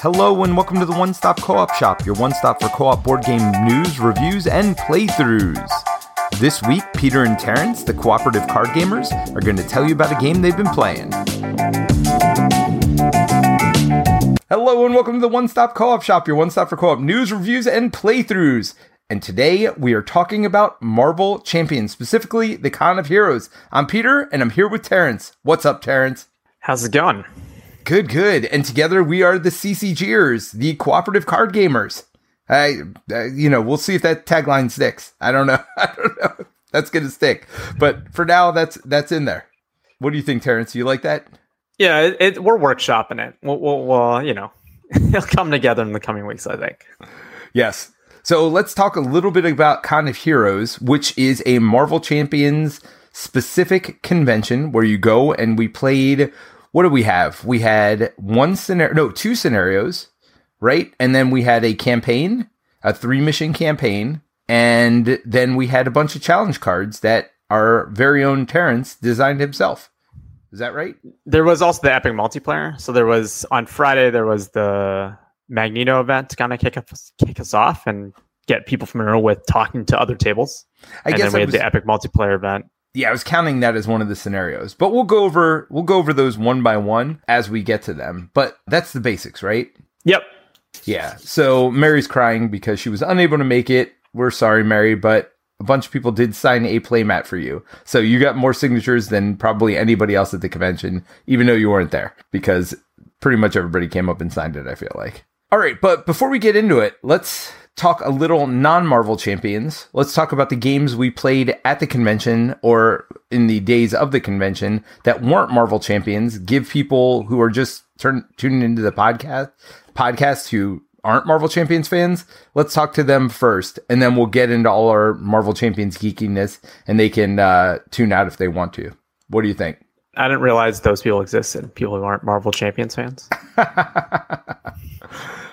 Hello and welcome to the One Stop Co op Shop, your one stop for co op board game news, reviews, and playthroughs. This week, Peter and Terence, the cooperative card gamers, are going to tell you about a game they've been playing. Hello and welcome to the One Stop Co op Shop, your one stop for co op news, reviews, and playthroughs. And today we are talking about Marvel Champions, specifically the Con of Heroes. I'm Peter and I'm here with Terence. What's up, Terence? How's it going? Good, good. And together we are the CCGers, the cooperative card gamers. I, uh, you know, we'll see if that tagline sticks. I don't know. I don't know. if That's gonna stick, but for now, that's that's in there. What do you think, Terence? You like that? Yeah, it, it, we're workshopping it. We'll, we'll, we'll, you know, it'll come together in the coming weeks, I think. Yes. So let's talk a little bit about Con of Heroes, which is a Marvel Champions specific convention where you go and we played. What do we have? We had one scenario, no, two scenarios, right? And then we had a campaign, a three mission campaign, and then we had a bunch of challenge cards that our very own Terence designed himself. Is that right? There was also the epic multiplayer. So there was on Friday there was the Magneto event to kind of kick us kick us off and get people familiar with talking to other tables. I and guess then we had was, the epic multiplayer event. Yeah, I was counting that as one of the scenarios. But we'll go over we'll go over those one by one as we get to them. But that's the basics, right? Yep. Yeah. So Mary's crying because she was unable to make it. We're sorry, Mary, but a bunch of people did sign a playmat for you. So you got more signatures than probably anybody else at the convention, even though you weren't there, because pretty much everybody came up and signed it, I feel like. All right, but before we get into it, let's talk a little non Marvel champions. Let's talk about the games we played at the convention or in the days of the convention that weren't Marvel champions. Give people who are just turn, tuning into the podcast podcast who aren't Marvel Champions fans, let's talk to them first, and then we'll get into all our Marvel Champions geekiness, and they can uh, tune out if they want to. What do you think? I didn't realize those people existed. People who aren't Marvel Champions fans.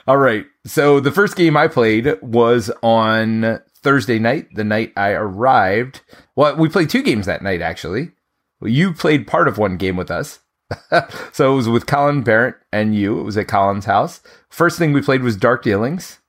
all right. So the first game I played was on Thursday night, the night I arrived. Well, we played two games that night, actually. Well, you played part of one game with us. so it was with Colin Barrett and you. It was at Colin's house. First thing we played was Dark Dealings,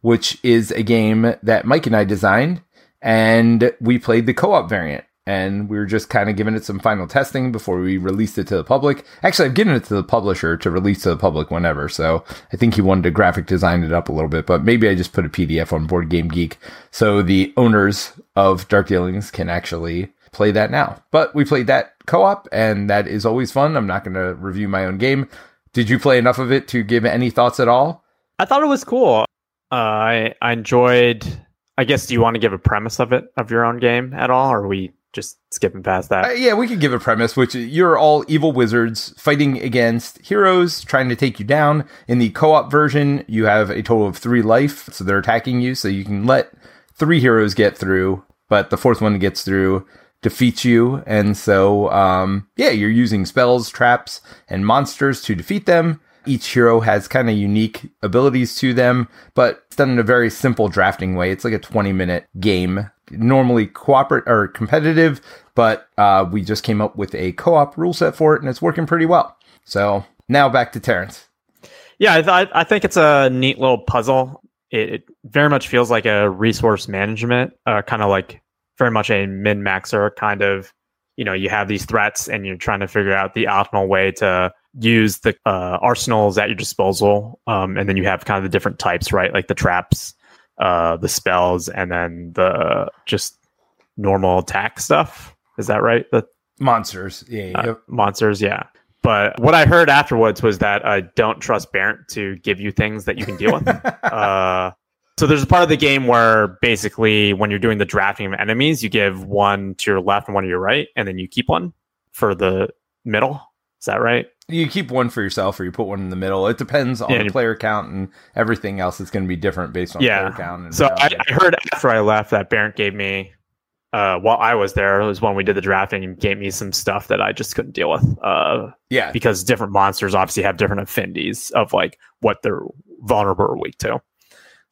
which is a game that Mike and I designed, and we played the co-op variant. And we were just kind of giving it some final testing before we released it to the public. Actually, I've given it to the publisher to release to the public whenever. So I think he wanted to graphic design it up a little bit, but maybe I just put a PDF on Board Game Geek so the owners of Dark Dealings can actually play that now. But we played that co op, and that is always fun. I'm not going to review my own game. Did you play enough of it to give any thoughts at all? I thought it was cool. Uh, I I enjoyed. I guess do you want to give a premise of it of your own game at all, or are we just skipping past that? Uh, yeah, we could give a premise, which you're all evil wizards fighting against heroes trying to take you down. In the co op version, you have a total of three life, so they're attacking you, so you can let three heroes get through, but the fourth one gets through defeats you. And so, um, yeah, you're using spells, traps, and monsters to defeat them. Each hero has kind of unique abilities to them, but it's done in a very simple drafting way. It's like a 20 minute game, normally cooperate or competitive, but uh, we just came up with a co op rule set for it and it's working pretty well. So now back to Terence. Yeah, I, th- I think it's a neat little puzzle. It, it very much feels like a resource management, uh, kind of like very much a min maxer kind of. You know, you have these threats, and you're trying to figure out the optimal way to use the uh, arsenals at your disposal. Um, and then you have kind of the different types, right? Like the traps, uh, the spells, and then the just normal attack stuff. Is that right? The Monsters. Yeah. uh, yep. monsters, yeah. But what I heard afterwards was that I don't trust Barrett to give you things that you can deal with. uh, so there's a part of the game where basically when you're doing the drafting of enemies, you give one to your left and one to your right, and then you keep one for the middle. Is that right? you keep one for yourself or you put one in the middle. It depends on Yeah, the player count and everything else. It's going to be different based on Yeah. player count. And So I, I heard after I left that Barrett gave me, uh, while I was there, it was when we did the drafting, he gave me some stuff that I just couldn't deal with. Uh, yeah, because different monsters obviously have different affinities of like what they're vulnerable or weak to.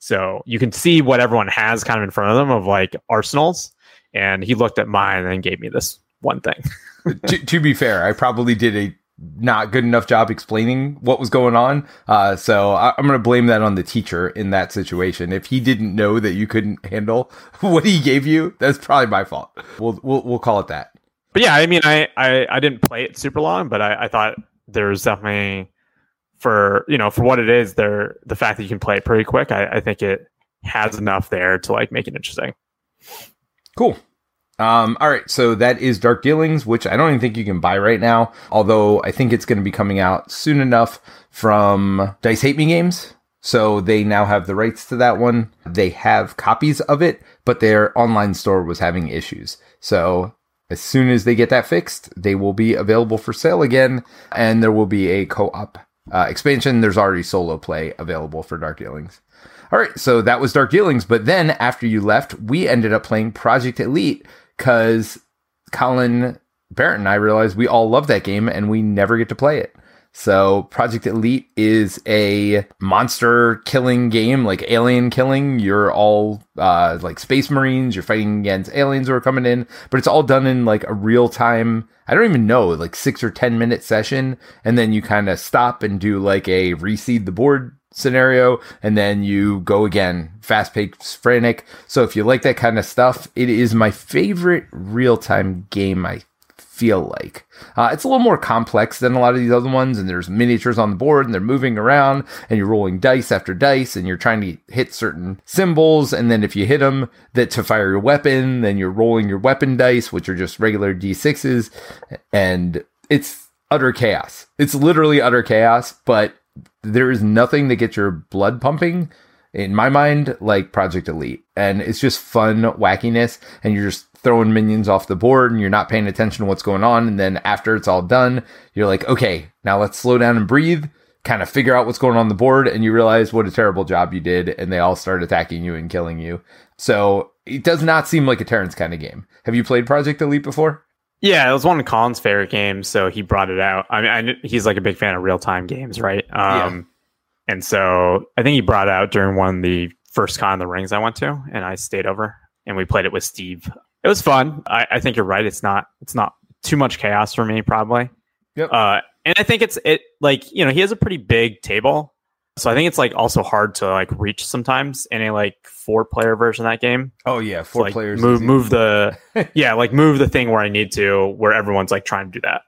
So you can see what everyone has kind of in front of them of like arsenals. And he looked at mine and gave me this one thing. to, to be fair, I probably did a not good enough job explaining what was going on. Uh, so I, am going to blame that on the teacher in that situation. If he didn't know that you couldn't handle what he gave you, that's probably my fault. We'll we'll, we'll call it that. But yeah, I mean, I I, I didn't play it super long, but I, I thought there's definitely for you know for what it is there the fact that you can play it pretty quick I, I think it has enough there to like make it interesting cool um, all right, so that is Dark Dealings, which I don't even think you can buy right now, although I think it's going to be coming out soon enough from Dice Hate Me Games. So they now have the rights to that one. They have copies of it, but their online store was having issues. So as soon as they get that fixed, they will be available for sale again, and there will be a co op uh, expansion. There's already solo play available for Dark Dealings. All right, so that was Dark Dealings. But then after you left, we ended up playing Project Elite because Colin Barrett and I realized we all love that game and we never get to play it. So Project Elite is a monster killing game, like alien killing. You're all uh, like space marines. You're fighting against aliens who are coming in, but it's all done in like a real time. I don't even know, like six or ten minute session, and then you kind of stop and do like a reseed the board scenario, and then you go again, fast paced, frantic. So if you like that kind of stuff, it is my favorite real time game. I feel like uh, it's a little more complex than a lot of these other ones, and there's miniatures on the board, and they're moving around, and you're rolling dice after dice, and you're trying to hit certain symbols, and then if you hit them, that to fire your weapon, then you're rolling your weapon dice, which are just regular d6s, and it's utter chaos. It's literally utter chaos, but there is nothing that gets your blood pumping in my mind like Project Elite. And it's just fun wackiness and you're just throwing minions off the board and you're not paying attention to what's going on and then after it's all done, you're like, "Okay, now let's slow down and breathe." Kind of figure out what's going on the board, and you realize what a terrible job you did, and they all start attacking you and killing you. So it does not seem like a Terence kind of game. Have you played Project Elite before? Yeah, it was one of Colin's favorite games, so he brought it out. I mean, I, he's like a big fan of real time games, right? Um, yeah. And so I think he brought it out during one of the first Con of the Rings I went to, and I stayed over and we played it with Steve. It was fun. I, I think you're right. It's not it's not too much chaos for me, probably. Yep. Uh, and I think it's it like you know he has a pretty big table, so I think it's like also hard to like reach sometimes in a like four player version of that game. Oh yeah, four like, players. Move move the yeah like move the thing where I need to where everyone's like trying to do that.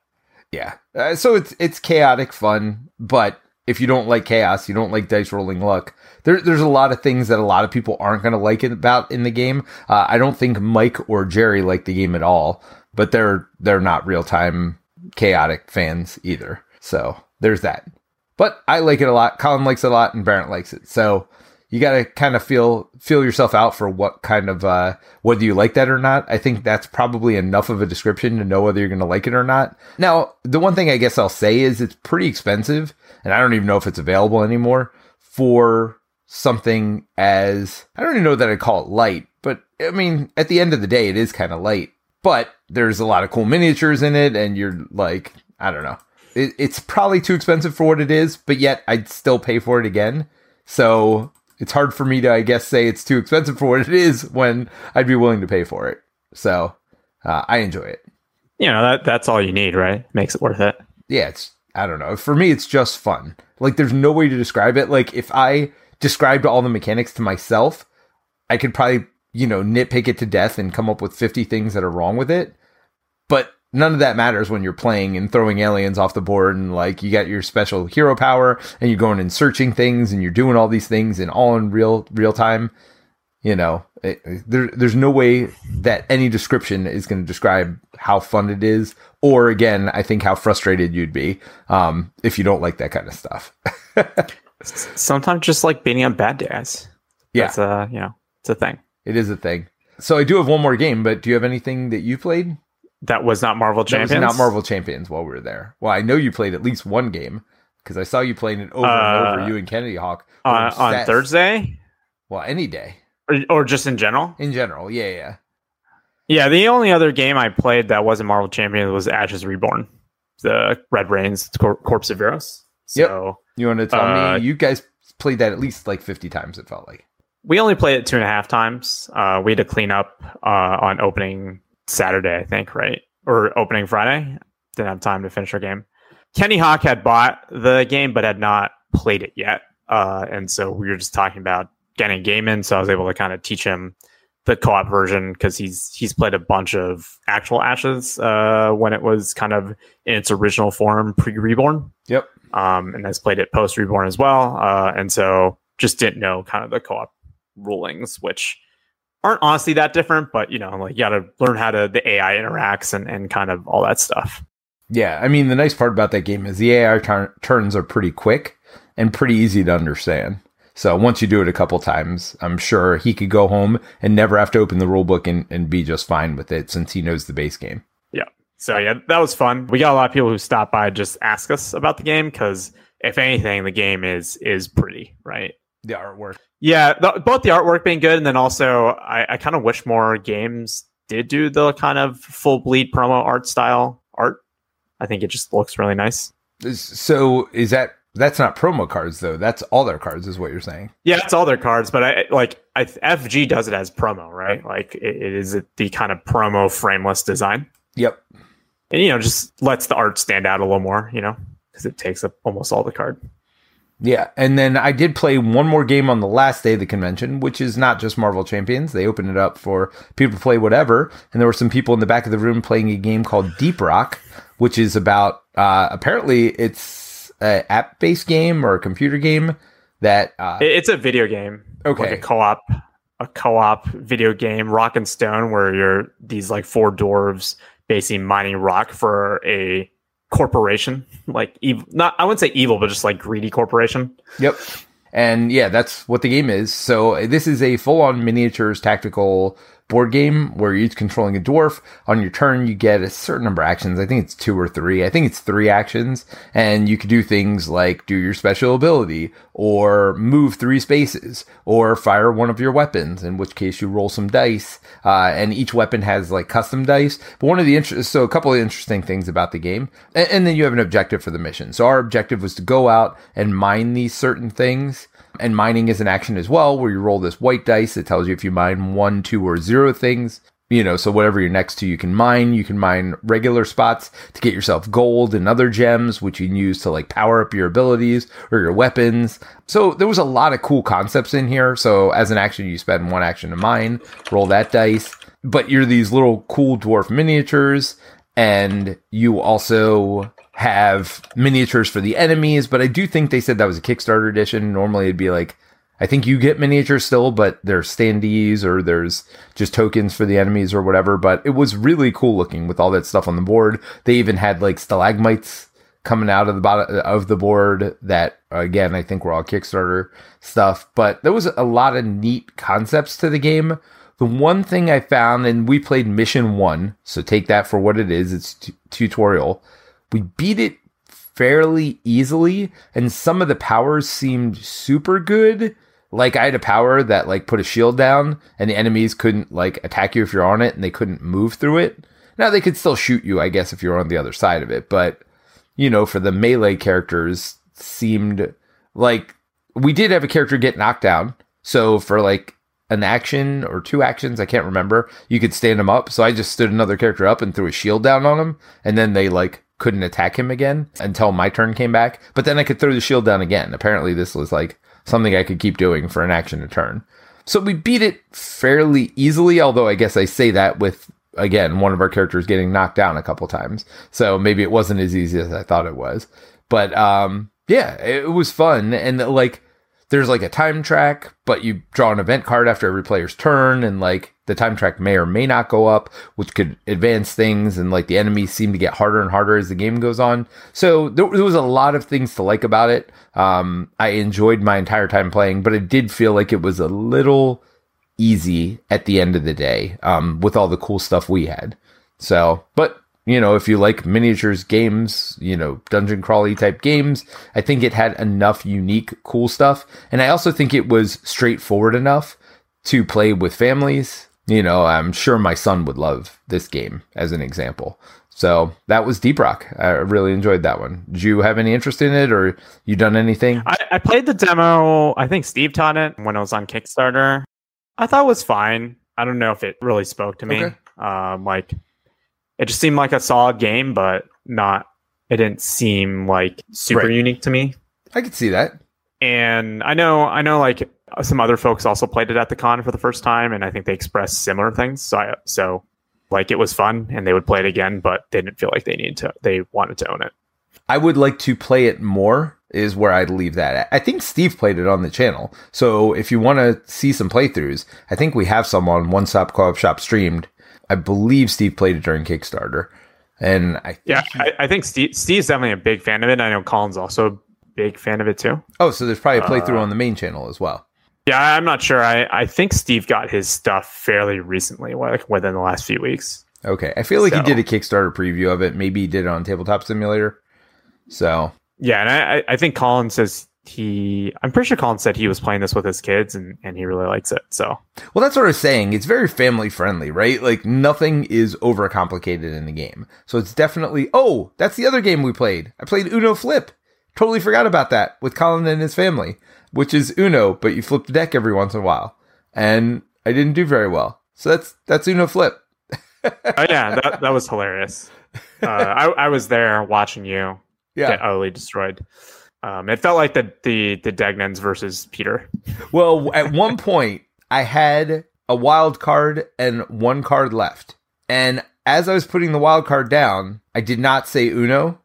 Yeah, uh, so it's it's chaotic fun, but if you don't like chaos, you don't like dice rolling luck. There, there's a lot of things that a lot of people aren't going to like about in the game. Uh, I don't think Mike or Jerry like the game at all, but they're they're not real time chaotic fans either. So there's that. But I like it a lot. Colin likes it a lot, and Barrett likes it. So you got to kind of feel feel yourself out for what kind of uh, whether you like that or not. I think that's probably enough of a description to know whether you're going to like it or not. Now, the one thing I guess I'll say is it's pretty expensive, and I don't even know if it's available anymore for something as I don't even know that I'd call it light, but I mean at the end of the day, it is kind of light. But there's a lot of cool miniatures in it, and you're like, I don't know it, it's probably too expensive for what it is, but yet I'd still pay for it again. So it's hard for me to, I guess, say it's too expensive for what it is when I'd be willing to pay for it. So uh, I enjoy it. You know, that that's all you need, right? Makes it worth it. Yeah, it's I don't know. For me, it's just fun. Like, there's no way to describe it. Like, if I described all the mechanics to myself, I could probably, you know, nitpick it to death and come up with 50 things that are wrong with it. But none of that matters when you're playing and throwing aliens off the board and like you got your special hero power and you're going and searching things and you're doing all these things and all in real real time you know it, there, there's no way that any description is going to describe how fun it is or again i think how frustrated you'd be um, if you don't like that kind of stuff sometimes just like beating on bad days yeah it's a you know it's a thing it is a thing so i do have one more game but do you have anything that you played that was not Marvel Champions. That was not Marvel Champions while we were there. Well, I know you played at least one game because I saw you playing it over uh, and over. You and Kennedy Hawk on, on Thursday. Well, any day, or, or just in general. In general, yeah, yeah, yeah. The only other game I played that wasn't Marvel Champions was Ashes Reborn, the Red Rains Cor- Corpse of Viros. So, yep. You want to tell uh, me you guys played that at least like fifty times? It felt like we only played it two and a half times. Uh, we had to clean up uh, on opening Saturday, I think, right? Or opening Friday. Didn't have time to finish our game. Kenny Hawk had bought the game but had not played it yet. Uh, and so we were just talking about getting a game in. So I was able to kind of teach him the co-op version because he's he's played a bunch of actual Ashes uh, when it was kind of in its original form pre-reborn. Yep. Um, and has played it post-reborn as well. Uh, and so just didn't know kind of the co-op rulings, which aren't honestly that different, but you know, like you got to learn how to the AI interacts and and kind of all that stuff. Yeah, I mean the nice part about that game is the AI tur- turns are pretty quick and pretty easy to understand. So once you do it a couple times, I'm sure he could go home and never have to open the rule book and, and be just fine with it since he knows the base game. So yeah, that was fun. We got a lot of people who stop by just ask us about the game because if anything, the game is is pretty right. The artwork. Yeah, the, both the artwork being good, and then also I, I kind of wish more games did do the kind of full bleed promo art style art. I think it just looks really nice. So is that that's not promo cards though? That's all their cards, is what you're saying? Yeah, it's all their cards, but I like I, FG does it as promo, right? Like it, it is the kind of promo frameless design. Yep. And you know, just lets the art stand out a little more, you know, because it takes up almost all the card. Yeah, and then I did play one more game on the last day of the convention, which is not just Marvel Champions. They opened it up for people to play whatever, and there were some people in the back of the room playing a game called Deep Rock, which is about uh, apparently it's an app-based game or a computer game that uh, it's a video game. Okay, like a co-op, a co-op video game, Rock and Stone, where you're these like four dwarves basically mining rock for a corporation, like evil. Not I wouldn't say evil, but just like greedy corporation. Yep. And yeah, that's what the game is. So this is a full-on miniatures tactical board game where you're each controlling a dwarf. On your turn, you get a certain number of actions. I think it's two or three. I think it's three actions. And you could do things like do your special ability or move three spaces or fire one of your weapons, in which case you roll some dice. Uh, and each weapon has like custom dice. But one of the interest, so a couple of interesting things about the game. And, and then you have an objective for the mission. So our objective was to go out and mine these certain things and mining is an action as well, where you roll this white dice that tells you if you mine one, two, or zero things. You know, so whatever you're next to, you can mine. You can mine regular spots to get yourself gold and other gems, which you can use to like power up your abilities or your weapons. So there was a lot of cool concepts in here. So as an action, you spend one action to mine, roll that dice. But you're these little cool dwarf miniatures, and you also have miniatures for the enemies, but I do think they said that was a Kickstarter edition. Normally it'd be like, I think you get miniatures still, but there's standees or there's just tokens for the enemies or whatever. But it was really cool looking with all that stuff on the board. They even had like stalagmites coming out of the bottom of the board that again I think were all Kickstarter stuff. But there was a lot of neat concepts to the game. The one thing I found, and we played mission one, so take that for what it is. It's t- tutorial we beat it fairly easily, and some of the powers seemed super good. Like I had a power that like put a shield down, and the enemies couldn't like attack you if you're on it, and they couldn't move through it. Now they could still shoot you, I guess, if you're on the other side of it, but you know, for the melee characters, seemed like we did have a character get knocked down. So for like an action or two actions, I can't remember, you could stand them up. So I just stood another character up and threw a shield down on him, and then they like couldn't attack him again until my turn came back. But then I could throw the shield down again. Apparently, this was like something I could keep doing for an action a turn. So we beat it fairly easily, although I guess I say that with, again, one of our characters getting knocked down a couple times. So maybe it wasn't as easy as I thought it was. But um, yeah, it was fun. And like, there's like a time track, but you draw an event card after every player's turn, and like the time track may or may not go up, which could advance things, and like the enemies seem to get harder and harder as the game goes on. So there, there was a lot of things to like about it. Um, I enjoyed my entire time playing, but it did feel like it was a little easy at the end of the day um, with all the cool stuff we had. So, but you know, if you like miniatures games, you know, dungeon crawly type games, I think it had enough unique, cool stuff. And I also think it was straightforward enough to play with families. You know, I'm sure my son would love this game as an example. So that was Deep Rock. I really enjoyed that one. Did you have any interest in it or you done anything? I, I played the demo. I think Steve taught it when it was on Kickstarter. I thought it was fine. I don't know if it really spoke to me. Okay. Um, like it just seemed like a solid game, but not it didn't seem like super Right. unique to me. I could see that. And I know I know like some other folks also played it at the con for the first time, and I think they expressed similar things. So I, so like it was fun, and they would play it again, but they didn't feel like they needed to. They wanted to own it. I would like to play it more. Is where I'd leave that. At. I think Steve played it on the channel. So if you want to see some playthroughs, I think we have some on One Stop Co-op Shop streamed. I believe Steve played it during Kickstarter, and I think Yeah, he- I, I think Steve, Steve's definitely a big fan of it. I know Colin's also a big fan of it too. oh, so there's probably a playthrough Uh, on the main channel as well. Yeah, I'm not sure. I, I think Steve got his stuff fairly recently, like within the last few weeks. Okay, I feel like So- he did a Kickstarter preview of it. Maybe he did it on Tabletop Simulator. So Yeah, and I, I- think Colin says he. I'm pretty sure Colin said he was playing this with his kids, and, and he really likes it. So Well, that's what I was saying. It's very family friendly, right? Like nothing is overcomplicated in the game. So it's definitely, oh, that's the other game we played. I played Uno Flip. Totally forgot about that with Colin and his family, which is Uno, but you flip the deck every once in a while. And I didn't do very well. So that's that's Uno Flip. oh yeah, that that was hilarious. Uh, I I was there watching you Yeah. get utterly destroyed. Um, it felt like the the the Degnans versus Peter. Well, at one point, I had a wild card and one card left. And as I was putting the wild card down, I did not say Uno.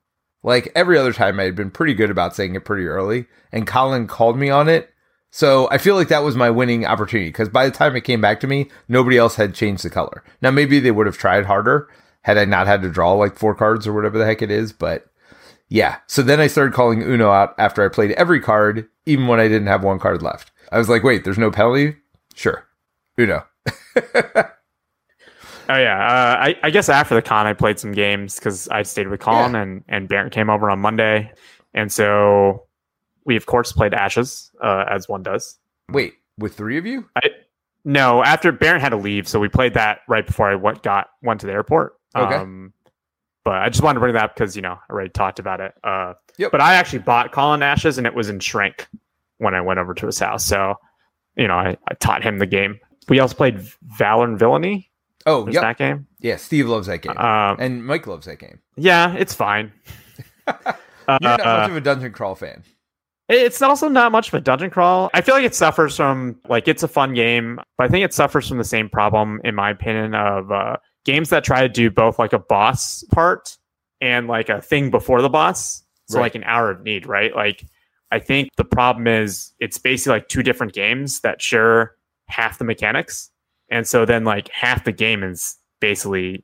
Like every other time, I had been pretty good about saying it pretty early. And Colin called me on it. So I feel like that was my winning opportunity because by the time it came back to me, nobody else had changed the color. Now, maybe they would have tried harder had I not had to draw like four cards or whatever the heck it is. But yeah. So then I started calling Uno out after I played every card, even when I didn't have one card left. I was like, wait, there's no penalty? Sure. Uno. Oh yeah, uh, I I guess after the con I played some games because I stayed with Colin and and Barrett came over on Monday, and so we of course played Ashes uh, as one does. Wait, with three of you? I no after Barrett had to leave, so we played that right before I went got went to the airport. Okay. Um, but I just wanted to bring that up because you know I already talked about it. Uh, Yep. But I actually bought Colin Ashes and it was in Shrink when I went over to his house. So you know I, I taught him the game. We also played Valor and Villainy. Oh, yeah, that game? Yeah, Steve loves that game. Um, and Mike loves that game. yeah, it's fine. You're not Uh, much of a dungeon crawl fan. It's also not much of a dungeon crawl. I feel like it suffers from like it's a fun game, but I think it suffers from the same problem, in my opinion, of uh, games that try to do both like a boss part and like a thing before the boss. So Right. like an hour of need, right? Like I think the problem is it's basically like two different games that share half the mechanics, and so then like half the game is basically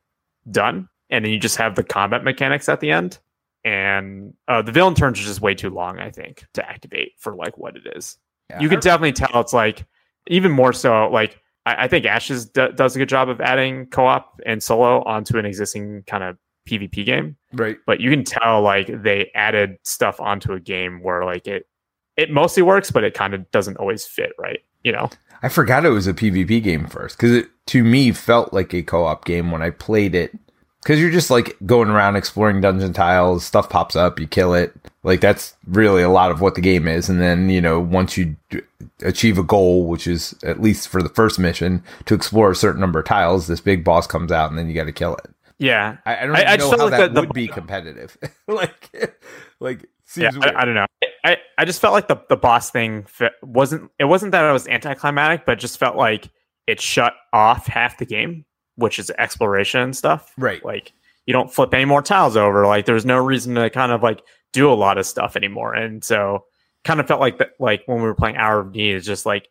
done, and then you just have the combat mechanics at the end and uh, the villain turns are just way too long i think to activate for like what it is Yeah. you can definitely tell it's like even more so like i, I think ashes d- does a good job of adding co-op and solo onto an existing kind of pvp game right. but you can tell like they added stuff onto a game where like it it mostly works but it kind of doesn't always fit right you know I forgot it was a PvP game first because it to me felt like a co-op game when I played it. Because you're just like going around exploring dungeon tiles, stuff pops up, you kill it. Like that's really a lot of what the game is. And then you know once you d- achieve a goal, which is at least for the first mission to explore a certain number of tiles, this big boss comes out, and then you got to kill it. yeah I, I don't I- know how like that the- the- would be competitive. like, like seems weird. I, I don't know. I, I just felt like the, the boss thing fit, wasn't it wasn't that it was anticlimactic, but just felt like it shut off half the game, which is exploration and stuff. right. Like you don't flip any more tiles over. Like there's no reason to kind of like do a lot of stuff anymore. And so kind of felt like that like when we were playing Hour of Need, it's just like,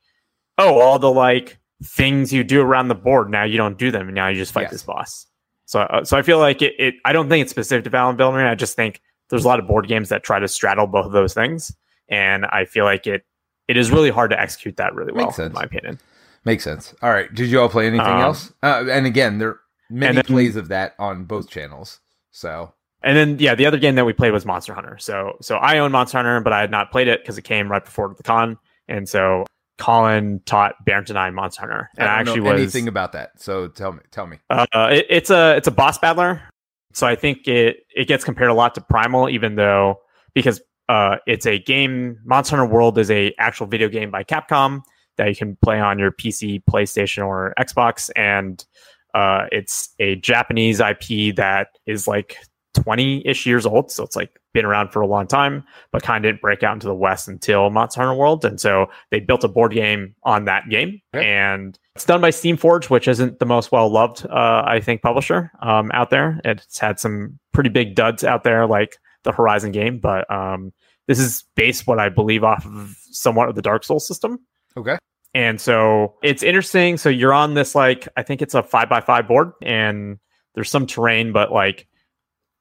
oh, all the like things you do around the board now you don't do them and now you just fight Yes. this boss. So uh, so I feel like it, it I don't think it's specific to Valor and Villainy. I just think there's a lot of board games that try to straddle both of those things. And I feel like it it is really hard to execute that really well, in my opinion. Makes sense. All right. Did you all play anything Um, else? Uh, and again, there are many then- plays of that on both channels. So And then yeah, the other game that we played was Monster Hunter. So so I own Monster Hunter, but I had not played it because it came right before the con. And so Colin taught Barrington and I Monster Hunter, and I I, actually know was anything about that. So tell me, tell me. uh, it, it's a it's a boss battler. So I think it it gets compared a lot to Primal, even though because uh, it's a game. Monster Hunter World is a actual video game by Capcom that you can play on your PC, PlayStation, or Xbox, and uh, it's a Japanese IP that is like 20 ish years old. So it's like been around for a long time, but kind of didn't break out into the West until Monster Hunter World. And so they built a board game on that game. And it's done by Steamforge, which isn't the most well loved, uh, I think, publisher um, out there. It's had some pretty big duds out there, like the Horizon game. But um, this is based, what I believe, off of somewhat of the Dark Souls system. Okay. And so it's interesting. So you're on this, like, I think it's a five by five board, and there's some terrain, but like,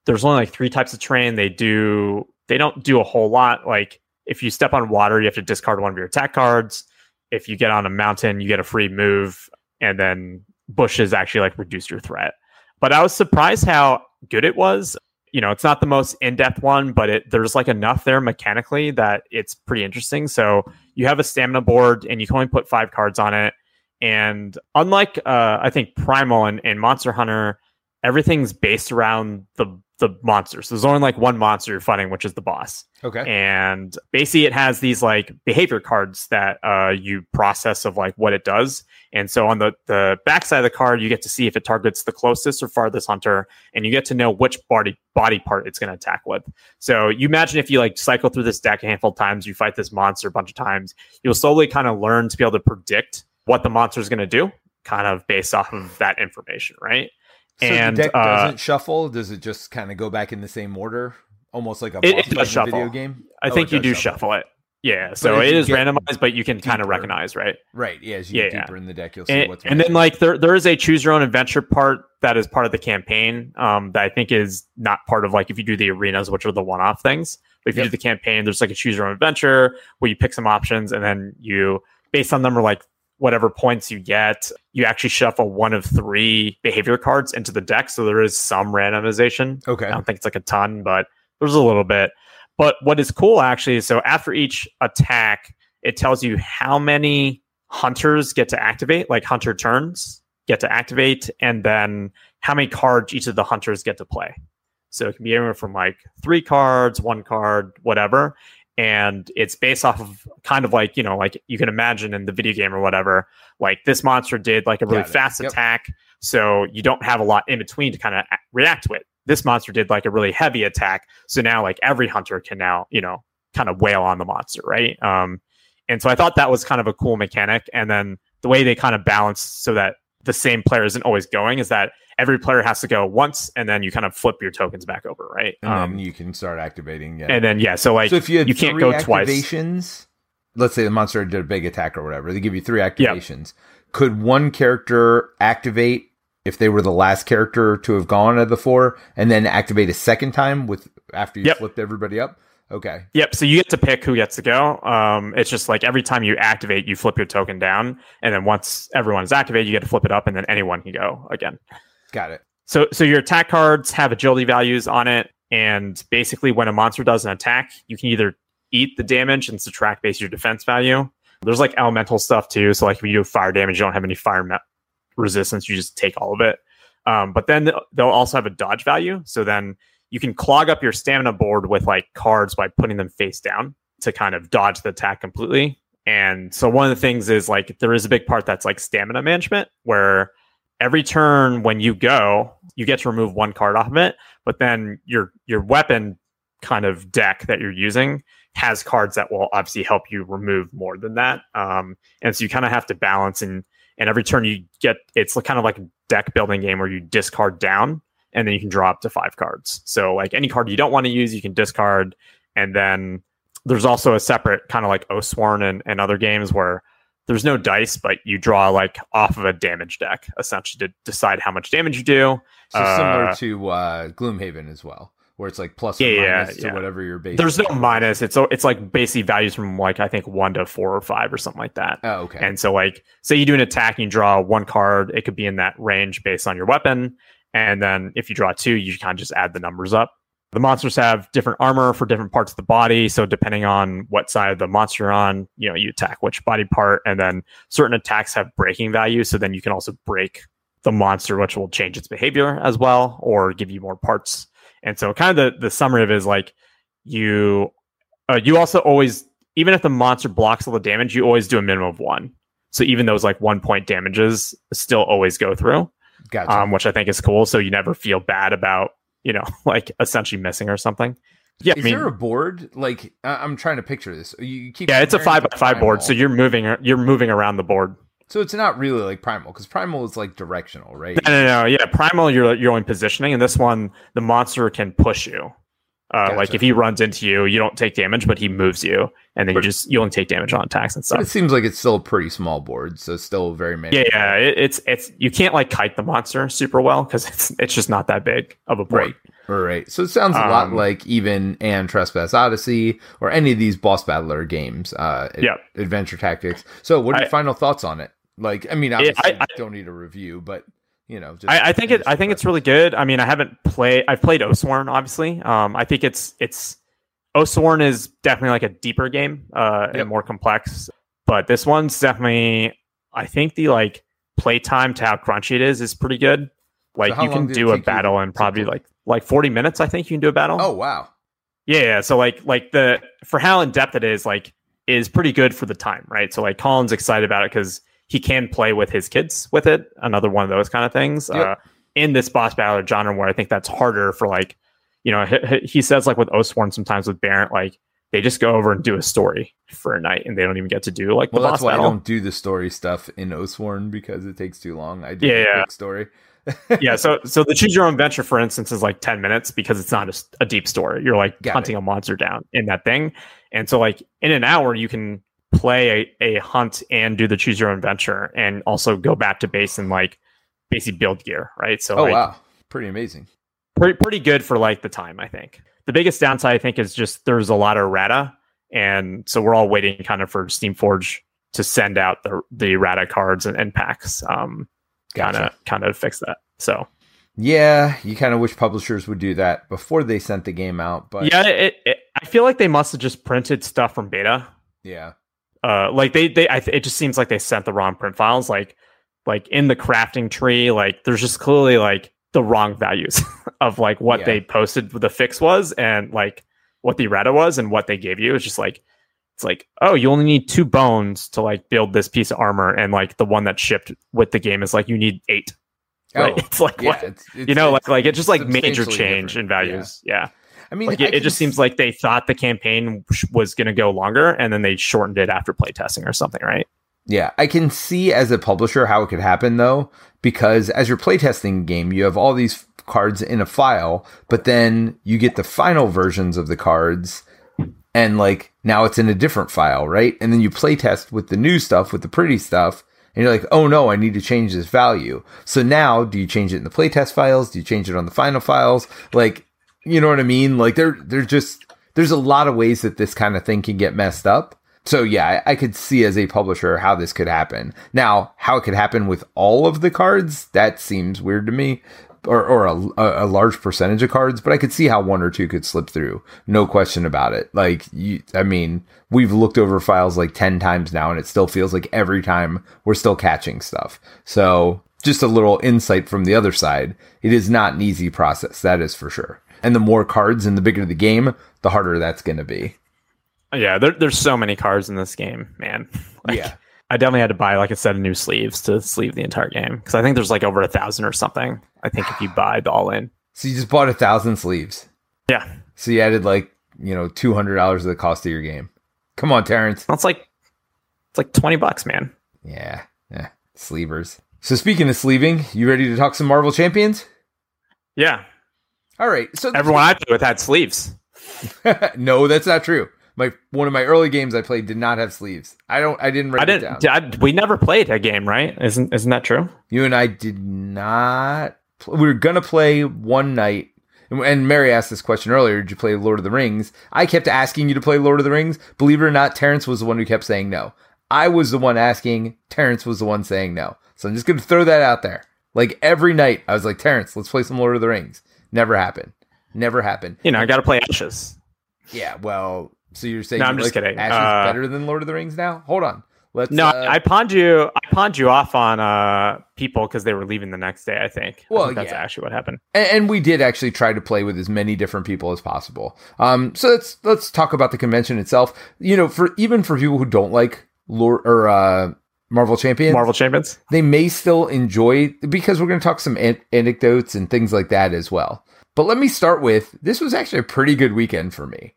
there's only like three types of terrain. They do, they don't do a whole lot. Like, if you step on water, you have to discard one of your attack cards. If you get on a mountain, you get a free move. And then bushes actually like reduce your threat. But I was surprised how good it was. You know, it's not the most in-depth one, but it there's like enough there mechanically that it's pretty interesting. So you have a stamina board and you can only put five cards on it. And unlike uh, I think Primal and, and Monster Hunter, everything's based around the the monster. So there's only like one monster you're fighting, which is the boss. Okay. And basically, it has these like behavior cards that uh, you process of like what it does. And so on the the backside of the card, you get to see if it targets the closest or farthest hunter, and you get to know which body body part it's going to attack with. So you imagine if you like cycle through this deck a handful of times, you fight this monster a bunch of times, you'll slowly kind of learn to be able to predict what the monster is going to do, kind of based off of that information, right? So and the deck uh, doesn't shuffle. Does it just kind of go back in the same order, almost like a It- it does fight in a shuffle. video game? I Oh, think you do shuffle it. Yeah, so it is get randomized, but you can kind of recognize, right? Right. Yeah. As you get Yeah. deeper in the deck, you'll see And, what's. and then like there there is a choose your own adventure part that is part of the campaign um, that I think is not part of like if you do the arenas, which are the one off things. But if you do the campaign, there's like a choose your own adventure where you pick some options and then you based on them are like whatever points you get, you actually shuffle one of three behavior cards into the deck. So there is some randomization. okay. I don't think it's like a ton, but there's a little bit. But what is cool actually is so after each attack, it tells you how many hunters get to activate, like hunter turns get to activate, and then how many cards each of the hunters get to play. So it can be anywhere from like three cards, one card, whatever. And it's based off of kind of like, you know, like you can imagine in the video game or whatever, like this monster did like a really fast Yep. attack. So you don't have a lot in between to kind of react to it. This monster did like a really heavy attack. So now like every hunter can now, you know, kind of wail on the monster, right? Um, and so I thought that was kind of a cool mechanic. And then the way they kind of balance so that the same player isn't always going is that every player has to go once and then you kind of flip your tokens back over, right? And um, then you can start activating. Yeah. and then yeah, so like so if you you can't go twice. activations, let's say the monster did a big attack or whatever, they give you three activations. Could one character activate if they were the last character to have gone of the four, and then activate a second time with after you Yep. flipped everybody up? Okay, Yep. So you get to pick who gets to go. Um, it's just like every time you activate, you flip your token down, and then once everyone is activated, you get to flip it up, and then anyone can go again. got it. So, so your attack cards have agility values on it, and basically, when a monster does an attack, you can either eat the damage and subtract base your defense value. There's like elemental stuff too. So, like if you do fire damage, you don't have any fire me- resistance; you just take all of it. Um, but then they'll also have a dodge value. So then you can clog up your stamina board with like cards by putting them face down to kind of dodge the attack completely. And so one of the things is like there is a big part that's like stamina management where every turn when you go, you get to remove one card off of it, but then your your weapon kind of deck that you're using has cards that will obviously help you remove more than that. Um, and so you kind of have to balance and and every turn you get it's kind of like a deck building game where you discard down and then you can draw up to five cards. So like any card you don't want to use, you can discard. And then there's also a separate kind of like Oathsworn and, and other games where there's no dice, but you draw like off of a damage deck essentially to decide how much damage you do. So Uh, similar to uh, Gloomhaven as well, where it's like plus Yeah, or yeah, minus to whatever your base. There's no minus. It's it's like basically values from like I think one to four or five or something like that. Oh, okay. And so, like, say you do an attack and you draw one card, it could be in that range based on your weapon. And then if you draw two, you kind of just add the numbers up. The monsters have different armor for different parts of the body. So, depending on what side of the monster you're on, you know, you attack which body part. And then certain attacks have breaking value. So, then you can also break the monster, which will change its behavior as well or give you more parts. And so, kind of the, the summary of it is like you, uh, you also always, even if the monster blocks all the damage, you always do a minimum of one. So even those like one point damages still always go through, gotcha. um, which I think is cool. So you never feel bad about you know, like essentially missing or something. Yeah, Is I mean, there a board? Like I- I'm trying to picture this. You keep yeah, it's a five by five board, so you're moving you're moving around the board. so it's not really like primal because primal is like directional, right? No, no, no. Yeah, primal, you're you're only positioning, and this one, the monster can push you. Uh, Like if he runs into you, you don't take damage, but he moves you, and then you just you only take damage on attacks and But it seems like it's still a pretty small board, so still very many. Yeah, yeah. It, it's it's you can't like kite the monster super well because it's it's just not that big of a board. Right. Right. So it sounds a lot Um, like even and Trespass Odyssey or any of these boss battler games, uh, Yeah. adventure tactics. So, what are your I- final thoughts on it? Like, I mean, obviously, I- I- don't need a review, but you know, just I, I think it. I think it's really good. I mean, I haven't played. I've played Oathsworn, obviously. Um, I think it's it's Oathsworn is definitely like a deeper game, uh, Yep. and more complex. But this one's definitely. I think the like playtime to how crunchy it is is pretty good. Like how you can did do a battle in probably like like forty minutes. I think you can do a battle. Oh wow. Yeah, yeah. So like like the for how in depth it is, like is pretty good for the time, right? So like Colin's excited about it because he can play with his kids with it. Another one of those kind of things. Yep. Uh, in this boss battle genre, where I think that's harder for like, you know, he, he- says like with Oathsworn sometimes with Barrett, like they just go over and do a story for a night and they don't even get to do like the Well, boss that's why battle. I don't do the story stuff in Oathsworn because it takes too long. I do Yeah, the yeah. story. yeah, so so the choose your own adventure, for instance, is like ten minutes because it's not a deep story. You're like Got hunting a monster down in that thing, and so like in an hour you can play a, a hunt and do the choose your own venture, and also go back to base and like basically build gear, right? So Oh like, wow, pretty amazing. pretty pretty good for like the time. I think the biggest downside I think is just there's a lot of errata, and so we're all waiting kind of for Steamforge to send out the the errata cards and, and packs. Um, kind of kind of fix that. So. Yeah, you kind of wish publishers would do that before they sent the game out, but yeah, it, it, I feel like they must have just printed stuff from beta. yeah. Uh, like they, they, I, th- it just seems like they sent the wrong print files. Like, like in the crafting tree, like there's just clearly like the wrong values of like what Yeah. they posted the fix was and like what the errata was and what they gave you. It's just like it's like oh, you only need two bones to like build this piece of armor, and like the one that shipped with the game is like you need eight. Right? Oh, it's like yeah, what it's, it's, you know, like like it's just like major change in different. values. Yeah. I mean, Like I it, it can just seems like they thought the campaign sh- was going to go longer, and then they shortened it after playtesting or something, right? Yeah, I can see as a publisher how it could happen though, because as you're playtesting a game, you have all these cards in a file, but then you get the final versions of the cards, and like now it's in a different file, right? And then you playtest with the new stuff, with the pretty stuff, and you're like, oh no, I need to change this value. So now, do you change it in the playtest files? Do you change it on the final files? Like, you know what I mean? Like, there, there's just there's a lot of ways that this kind of thing can get messed up. So yeah, I, I could see as a publisher how this could happen. Now, how it could happen with all of the cards, that seems weird to me. Or, or a, a large percentage of cards, but I could see how one or two could slip through. No question about it. Like, you, I mean, we've looked over files like 10 times now, and it still feels like every time we're still catching stuff. So, just a little insight from the other side. It is not an easy process, that is for sure. And the more cards and the bigger the game, the harder that's going to be. Yeah, there, there's so many cards in this game, man. Like, Yeah. I definitely had to buy like a set of new sleeves to sleeve the entire game because I think there's like over a thousand or something. I think if you buy the all in, So you just bought a thousand sleeves. yeah, So you added like, you know, two hundred dollars of the cost of your game. Come on, Terence. that's like it's like twenty bucks, man. Yeah. Yeah. Sleevers. So speaking of sleeving, you ready to talk some Marvel champions? Yeah, All right. So everyone I play with had sleeves. no, that's not true. My one of my early games I played did not have sleeves. I don't I didn't write I it down. didn't. I, we never played a game, right? Isn't isn't that true? You and I did not. We were gonna play one night, and- and Mary asked this question earlier. Did you play Lord of the Rings? I kept asking you to play Lord of the Rings. Believe it or not, Terence was the one who kept saying no. I was the one asking. Terence was the one saying no. So I'm just gonna throw that out there. Like every night, I was like, Terence, let's play some Lord of the Rings. Never happened. Never happened. You know, I got to play Ashes. Yeah. Well, so you're saying No, I'm just like kidding. Ashes Uh, better than Lord of the Rings now? Hold on. Let's. No, uh, I pawned you. I pawned you off on uh people because they were leaving the next day. I think. I Well, think that's yeah. actually what happened. and, and we did actually try to play with as many different people as possible. Um, so let's let's talk about the convention itself. You know, for even for people who don't like Lord or uh, Marvel Champions, Marvel Champions. they may still enjoy because we're going to talk some an- anecdotes and things like that as well. But let me start with this was actually a pretty good weekend for me.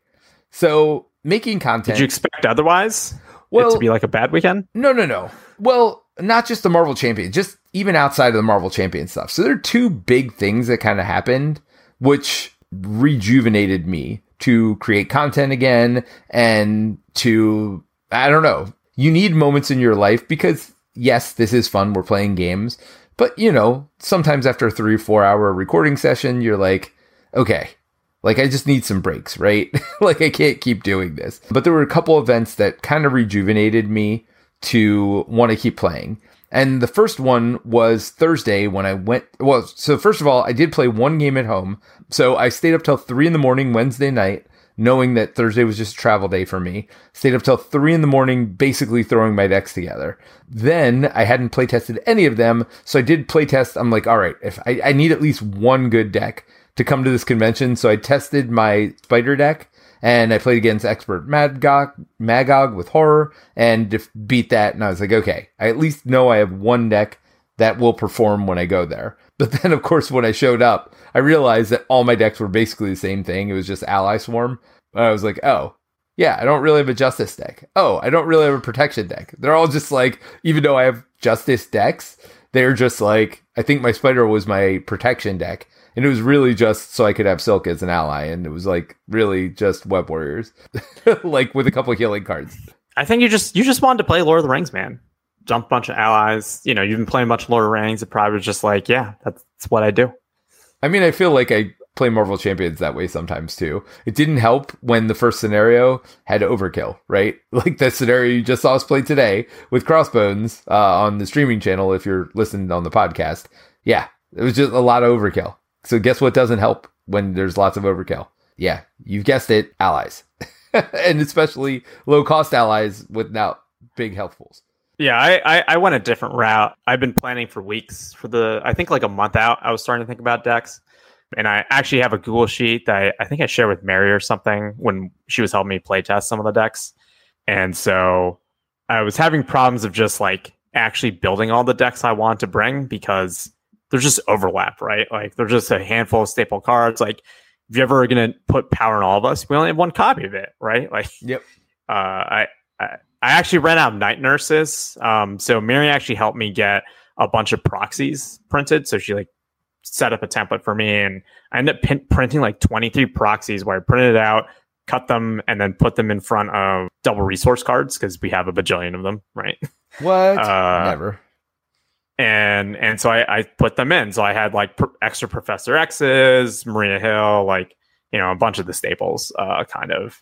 So making content. Did you expect otherwise? Well, it to be like a bad weekend? No, no, no. Well, not just the Marvel Champion, just even outside of the Marvel Champion stuff. So there are two big things that kind of happened, which rejuvenated me to create content again and to I don't know. You need moments in your life because yes, this is fun. We're playing games, but you know, sometimes after a three, four hour recording session, you're like, okay, like I just need some breaks, right? like I can't keep doing this. But there were a couple events that kind of rejuvenated me to want to keep playing. And the first one was Thursday when I went. Well, so first of all, I did play one game at home. So I stayed up till three in the morning Wednesday night, knowing that Thursday was just a travel day for me. Stayed up till three in the morning, basically throwing my decks together. Then I hadn't play tested any of them. So I did play test. I'm like, all right, if I, I need at least one good deck to come to this convention. So I tested my spider deck and I played against expert Magog, Magog with horror and beat that. And I was like, okay, I at least know I have one deck that will perform when I go there. But then, of course, when I showed up, I realized that all my decks were basically the same thing. It was just Ally Swarm. I was like, oh, yeah, I don't really have a Justice deck. Oh, I don't really have a Protection deck. They're all just like, even though I have Justice decks, they're just like, I think my Spider was my Protection deck and it was really just so I could have Silk as an ally, and it was like really just Web Warriors, like with a couple healing cards. I think you just you just wanted to play Lord of the Rings, man. Dump a bunch of allies. You know, you've been playing a Lord of Rings. It probably was just like, yeah, that's, that's what I do. I mean, I feel like I play Marvel Champions that way sometimes too. It didn't help when the first scenario had overkill, right? Like that scenario you just saw us play today with Crossbones uh, on the streaming channel. If you're listening on the podcast, yeah, it was just a lot of overkill. So guess what doesn't help when there's lots of overkill? Yeah, you've guessed it, allies. and especially low cost allies without big health pools. Yeah, I, I, I, went a different route. I've been planning for weeks for the I think like a month out. I was starting to think about decks. And I actually have a Google sheet that I, I think I shared with Mary or something when she was helping me playtest some of the decks. And so I was having problems of just like actually building all the decks I want to bring because there's just overlap, right? Like there's just a handful of staple cards. Like if you're ever gonna put power in all of us, we only have one copy of it, right? Like yep. Uh, I, I I actually ran out of night nurses. Um, so Mary actually helped me get a bunch of proxies printed. So she like set up a template for me, and I ended up pin- printing like 23 proxies where I printed it out, cut them, and then put them in front of double resource cards because we have a bajillion of them, right? What? Uh, Never and and so I, I put them in. So I had like extra Professor X's, Maria Hill, like you know a bunch of the staples, uh, kind of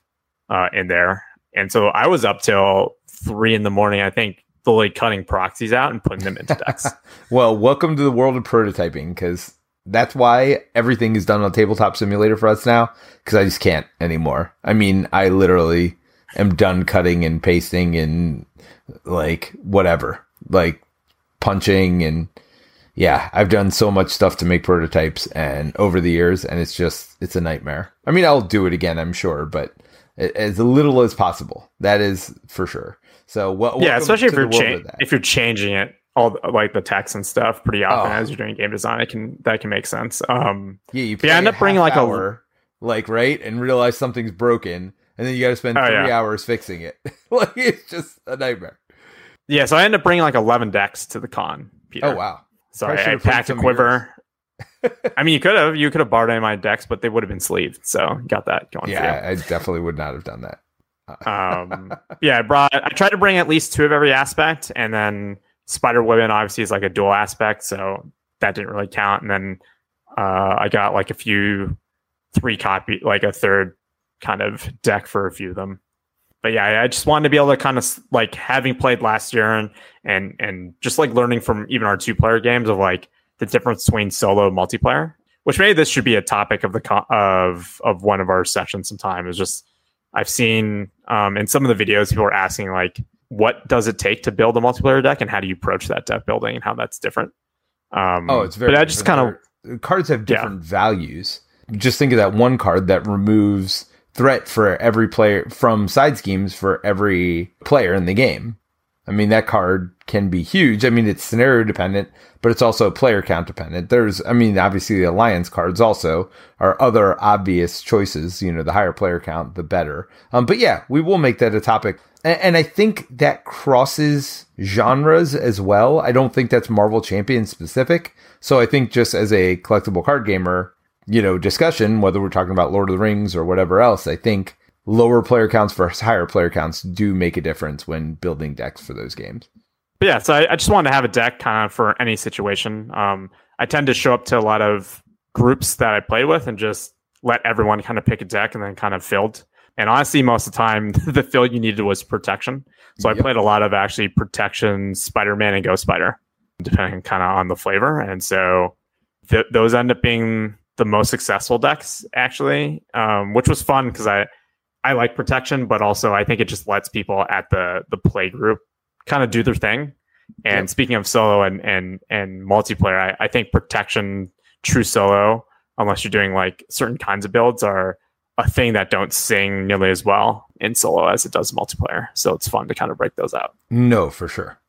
uh, in there. And so I was up till three in the morning, I think, fully cutting proxies out and putting them into decks. well, welcome to the world of prototyping because that's why everything is done on Tabletop Simulator for us now because I just can't anymore. I mean, I literally am done cutting and pasting and like whatever. Like punching and yeah, I've done so much stuff to make prototypes and over the years, and it's just it's a nightmare. I mean, I'll do it again, I'm sure, but as little as possible. That is for sure. So, well, yeah, especially if you're cha- if you're changing it all like the text and stuff pretty often oh. as you're doing game design, it can that can make sense. Um, yeah, you yeah, end up bringing like hour, a like right and realize something's broken, and then you got to spend oh, three yeah. hours fixing it. like it's just a nightmare. Yeah, so I ended up bringing like 11 decks to the con. Peter. Oh, wow. So I, I packed a quiver. I mean, you could have. You could have borrowed any of my decks, but they would have been sleeved. So got that going. Yeah, I definitely would not have done that. um, yeah, I brought. I tried to bring at least two of every aspect, and then Spider Woman obviously is like a dual aspect, so that didn't really count. And then uh, I got like a few, three copy, like a third kind of deck for a few of them but yeah, I just wanted to be able to kind of like having played last year and and and just like learning from even our two player games of like the difference between solo and multiplayer, which maybe this should be a topic of the co- of of one of our sessions sometime. Is just I've seen um, in some of the videos people are asking like, what does it take to build a multiplayer deck, and how do you approach that deck building, and how that's different. Um, oh, it's very. But I just kind of cards have different yeah. values. Just think of that one card that removes threat for every player from side schemes for every player in the game. I mean, that card can be huge. I mean, it's scenario dependent, but it's also player count dependent. There's, I mean, obviously the alliance cards also are other obvious choices. You know, the higher player count, the better. Um, but yeah, we will make that a topic. And, and I think that crosses genres as well. I don't think that's Marvel Champion specific. So I think just as a collectible card gamer, you know, discussion, whether we're talking about Lord of the Rings or whatever else, I think lower player counts versus higher player counts do make a difference when building decks for those games. But yeah, so I, I just wanted to have a deck kind of for any situation. Um, I tend to show up to a lot of groups that I play with and just let everyone kind of pick a deck and then kind of filled. And honestly, most of the time, the fill you needed was protection. So yep. I played a lot of actually protection, Spider Man, and Ghost Spider, depending kind of on the flavor. And so th- those end up being the most successful decks, actually, um, which was fun because I I like protection, but also I think it just lets people at the the play group kind of do their thing. And yep. speaking of solo and and and multiplayer, I, I think protection true solo, unless you're doing like certain kinds of builds, are a thing that don't sing nearly as well in solo as it does multiplayer. So it's fun to kind of break those out. No, for sure.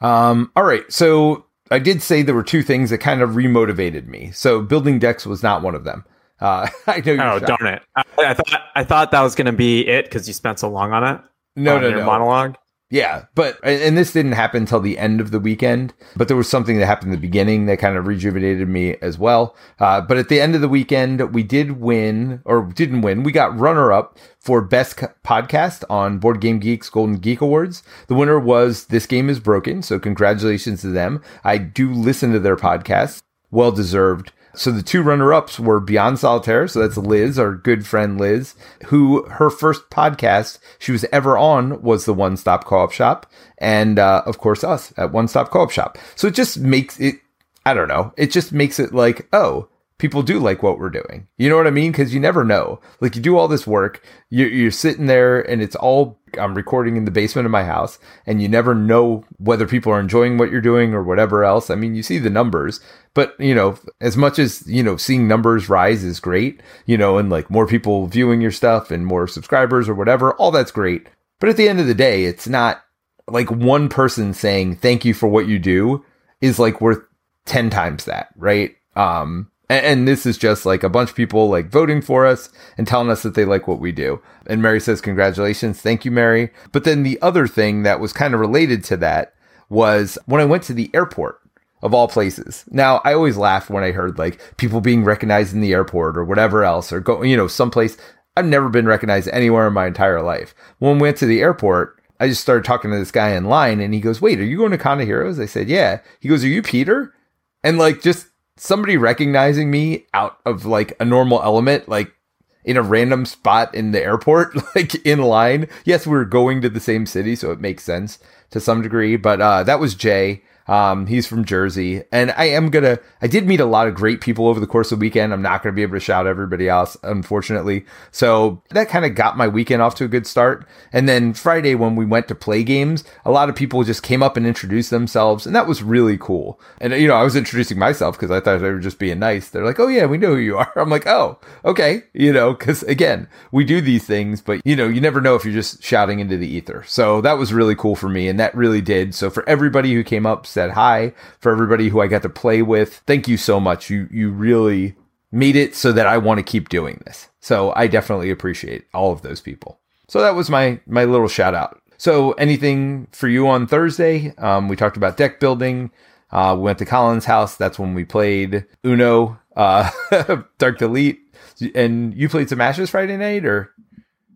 Um, all right. So I did say there were two things that kind of remotivated me. So building decks was not one of them. Uh, I know. oh darn it! I, I, thought I thought that was going to be it because you spent so long on it. No, on no, no. Monologue. Yeah, but and this didn't happen until the end of the weekend. But there was something that happened in the beginning that kind of rejuvenated me as well. Uh, but at the end of the weekend, we did win, or didn't win. We got runner up for best podcast on Board Game Geeks Golden Geek Awards. The winner was This Game Is Broken. So congratulations to them. I do listen to their podcast. Well deserved. So the two runner ups were Beyond Solitaire. So that's Liz, our good friend Liz, who her first podcast she was ever on was the One Stop Co op Shop. And uh, of course, us at One Stop Co op Shop. So it just makes it, I don't know, it just makes it like, oh, people do like what we're doing. You know what I mean? Because you never know. Like you do all this work, you're, you're sitting there, and it's all I'm recording in the basement of my house, and you never know whether people are enjoying what you're doing or whatever else. I mean, you see the numbers, but you know, as much as you know, seeing numbers rise is great. You know, and like more people viewing your stuff and more subscribers or whatever, all that's great. But at the end of the day, it's not like one person saying thank you for what you do is like worth 10 times that, right? Um, and, and, this is just like a bunch of people like voting for us and telling us that they like what we do. And Mary says, congratulations. Thank you, Mary. But then the other thing that was kind of related to that was when I went to the airport of all places. Now, I always laughed when I heard like people being recognized in the airport or whatever else or go, you know, someplace I've never been recognized anywhere in my entire life. When we went to the airport, I just started talking to this guy in line and he goes, wait, are you going to Con of Heroes? I said, yeah. He goes, are you Peter? And like, just somebody recognizing me out of like a normal element, like in a random spot in the airport, like in line. Yes, we are going to the same city, so it makes sense to some degree. But uh, that was Jay. Um, he's from Jersey, and I am gonna. I did meet a lot of great people over the course of the weekend. I'm not gonna be able to shout everybody else, unfortunately. So that kind of got my weekend off to a good start. And then Friday, when we went to play games, a lot of people just came up and introduced themselves, and that was really cool. And you know, I was introducing myself because I thought they were just being nice. They're like, "Oh yeah, we know who you are." I'm like, "Oh, okay," you know, because again, we do these things, but you know, you never know if you're just shouting into the ether. So that was really cool for me, and that really did. So for everybody who came up said hi for everybody who I got to play with. Thank you so much. You you really made it so that I want to keep doing this. So I definitely appreciate all of those people. So that was my my little shout out. So anything for you on Thursday? Um, we talked about deck building. Uh, we went to Colin's house. That's when we played Uno, uh, Dark Delete, and you played some Ashes Friday night, or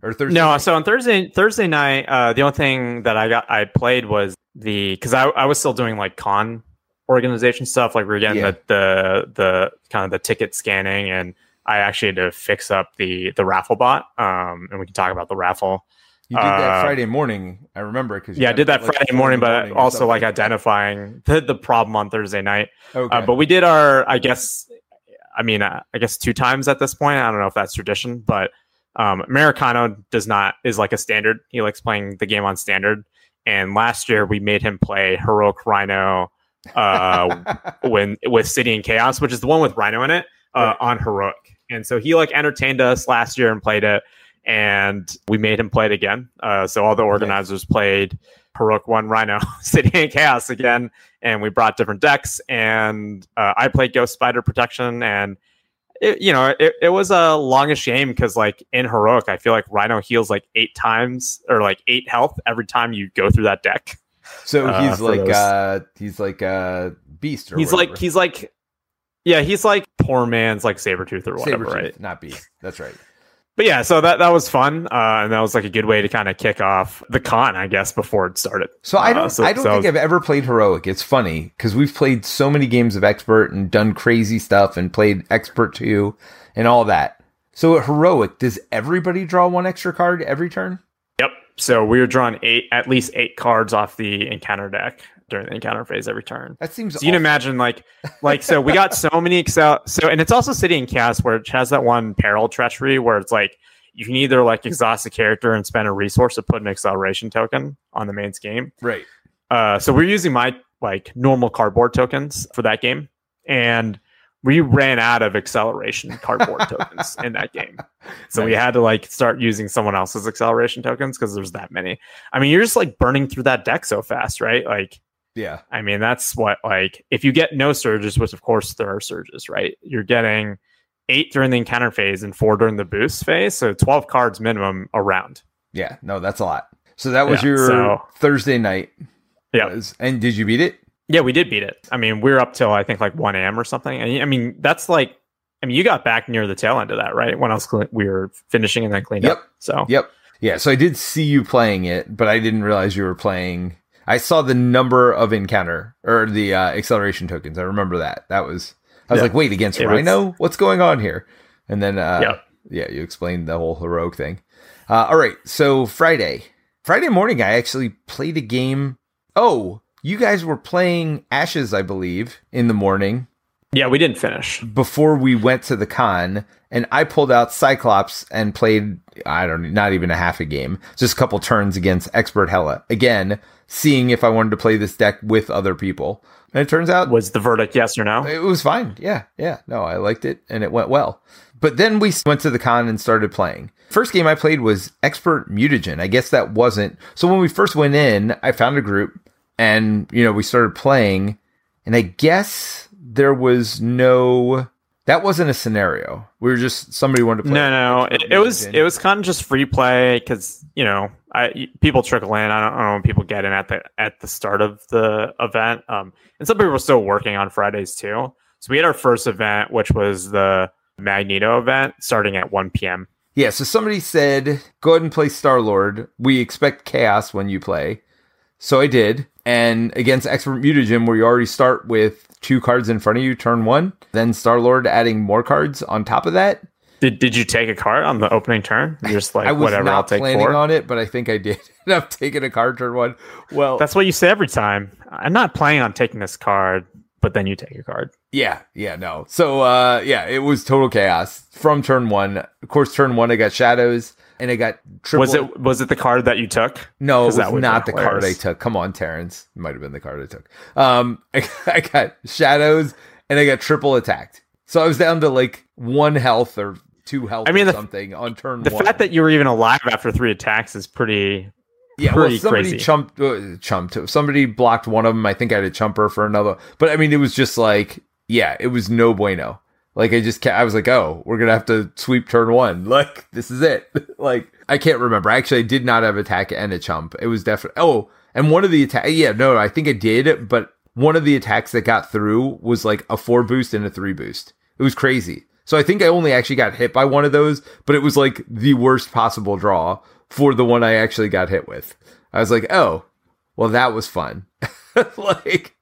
or Thursday? No, night? so on Thursday Thursday night, uh, the only thing that I got I played was the because I I was still doing like con organization stuff, like we are getting yeah. the, the the kind of the ticket scanning, and I actually had to fix up the the raffle bot. Um, and we can talk about the raffle. You did that uh, Friday morning. I remember because yeah, I did that like Friday morning, but morning also like identifying the, the problem on Thursday night. Uh, okay. Uh, but we did our, I guess, I mean, uh, I guess two times at this point. I don't know if that's tradition, but um, Americano does not is like a standard. He likes playing the game on standard. And last year we made him play heroic Rhino uh, when with City and Chaos, which is the one with Rhino in it, uh, right. on heroic. And so he like entertained us last year and played it. and we made him play it again. Uh, so all the organizers played Heroic One Rhino City and Chaos again, and we brought different decks. And uh, I played Ghost Spider Protection, and it, you know it, it was a longish game because like in Heroic, I feel like Rhino heals like eight times or like eight health every time you go through that deck. So Uh, he's for like those- uh he's like a beast or He's whatever. like he's like yeah, he's like poor man's like saber tooth or whatever, Sabretooth, right? not beast. That's right. But yeah, so that that was fun, uh, and that was like a good way to kind of kick off the con, I guess, before it started. So I Uh, don't so- I don't so- think I've ever played heroic. It's funny because we've played so many games of expert and done crazy stuff and played expert two and all that. So at heroic, does everybody draw one extra card every turn? Yep. So we were drawing eight, at least eight cards off the encounter deck during the encounter phase every turn. That seems So you can imagine, like, like so we got so many Excel. So and it's also City and Chaos where it has that one peril treachery where it's like you can either like exhaust a character and spend a resource to put an acceleration token on the main game, right. Uh, so we're using my like normal cardboard tokens for that game, and we ran out of acceleration cardboard tokens in that game. So we had to like start using someone else's acceleration tokens because there's that many. I mean, you're just like burning through that deck so fast, right? Like, Yeah. I mean, that's what like if you get no surges, which of course there are surges, right? You're getting eight during the encounter phase and four during the boost phase, so twelve cards minimum around. Yeah. No, that's a lot. So that was Yeah, your so- Thursday night. Yeah. And did you beat it? Yeah, we did beat it. I mean, we were up till I think like one a.m. or something. And I mean, that's like, I mean, you got back near the tail end of that, right? When else we were finishing and then cleaned Yep. up. So Yep. Yeah. So I did see you playing it, but I didn't realize you were playing. I saw the number of encounter or the uh, acceleration tokens. I remember that. That was. I was Yeah. like, wait, against It was- Rhino? What's going on here? And then, uh, Yeah. yeah, you explained the whole heroic thing. Uh, all right. So Friday, Friday morning, I actually played a game. Oh, you guys were playing Ashes, I believe, in the morning yeah, we didn't finish. before we went to the con and I pulled out Cyclops and played I don't not even a half a game, just a couple turns against Expert Hela. Again, seeing if I wanted to play this deck with other people. And it turns out Was the verdict yes or no? it was fine. Yeah, yeah. No, I liked it and it went well. But then we went to the con and started playing. First game I played was Expert Mutagen. I guess that wasn't. So when we first went in, I found a group and, you know, we started playing. And I guess there was no. That wasn't a scenario. We were just somebody wanted to play. No, no. It, it was it was kind of just free play because you know I people trickle in. I don't, I don't know when people get in at the at the start of the event. Um, and some people are still working on Fridays too. So we had our first event, which was the Magneto event, starting at one p.m. Yeah, so somebody said, go ahead and play Star Lord. We expect chaos when you play. So I did. And against Expert Mutagen, where you already start with two cards in front of you, turn one, then Star Lord adding more cards on top of that. Did Did you take a card on the opening turn? You're just like I was whatever. I'll not take planning four. on it, but I think I did. And I've taken a card turn one. Well, That's what you say every time. I'm not planning on taking this card, but then you take a card. yeah, yeah, no. So, uh, yeah, it was total chaos from turn one. Of course, turn one, I got shadows and I got triple. Was it Was it the card that you took? No, it was not the card I took. Come on, Terence. It might have been the card I took. Um, I, I got shadows and I got triple attacked. So I was down to like one health or two health I mean, or the- something on turn The one. fact that you were even alive after three attacks is pretty. yeah, well, somebody crazy. chumped, uh, chumped. Somebody blocked one of them. I think I had a chumper for another. But I mean, it was just like, yeah, it was no bueno. Like I just, I was like, oh, we're gonna have to sweep turn one. Like this is it. like I can't remember. Actually, I did not have attack and a chump. It was definitely. Oh, and one of the attack. Yeah, no, I think I did. But one of the attacks that got through was like a four boost and a three boost. It was crazy. So I think I only actually got hit by one of those, but it was like the worst possible draw for the one I actually got hit with. I was like, oh, well, that was fun. like,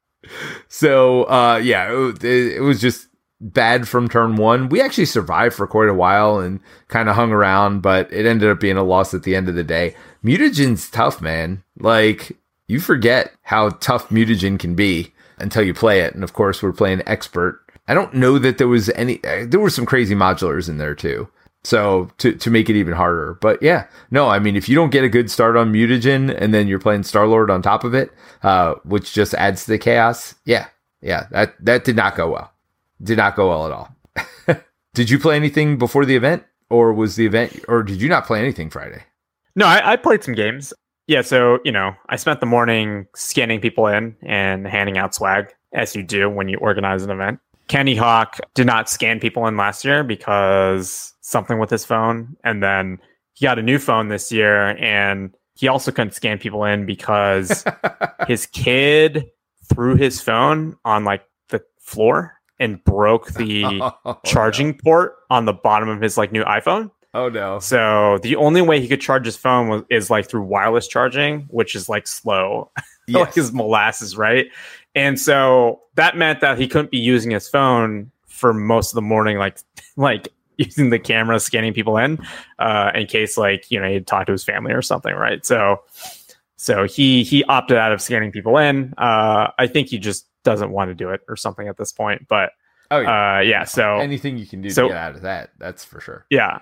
so uh, yeah, it, it, it was just bad from turn one. We actually survived for quite a while and kind of hung around, but it ended up being a loss at the end of the day. Mutagen's tough, man. Like, you forget how tough Mutagen can be until you play it. And of course, we're playing expert. I don't know that there was any, uh, there were some crazy modulars in there too. So to, to make it even harder. But yeah, no, I mean, if you don't get a good start on Mutagen and then you're playing Star Lord on top of it, uh, which just adds to the chaos. Yeah. Yeah. That, that did not go well. Did not go well at all. did you play anything before the event or was the event, or did you not play anything Friday? No, I, I played some games. Yeah, so you know, I spent the morning scanning people in and handing out swag, as you do when you organize an event. Kenny Hawk did not scan people in last year because something with his phone, and then he got a new phone this year, and he also couldn't scan people in because his kid threw his phone on like the floor and broke the oh, charging port on the bottom of his like new iPhone. Oh no. So the only way he could charge his phone was, is like through wireless charging, which is like slow, like his molasses, right? And so that meant that he couldn't be using his phone for most of the morning, like like using the camera scanning people in, uh, in case like you know he'd talk to his family or something, right? So so he he opted out of scanning people in. Uh, I think he just doesn't want to do it or something at this point, but Oh yeah. uh, yeah. So Anything you can do so- to get out of that, that's for sure. yeah.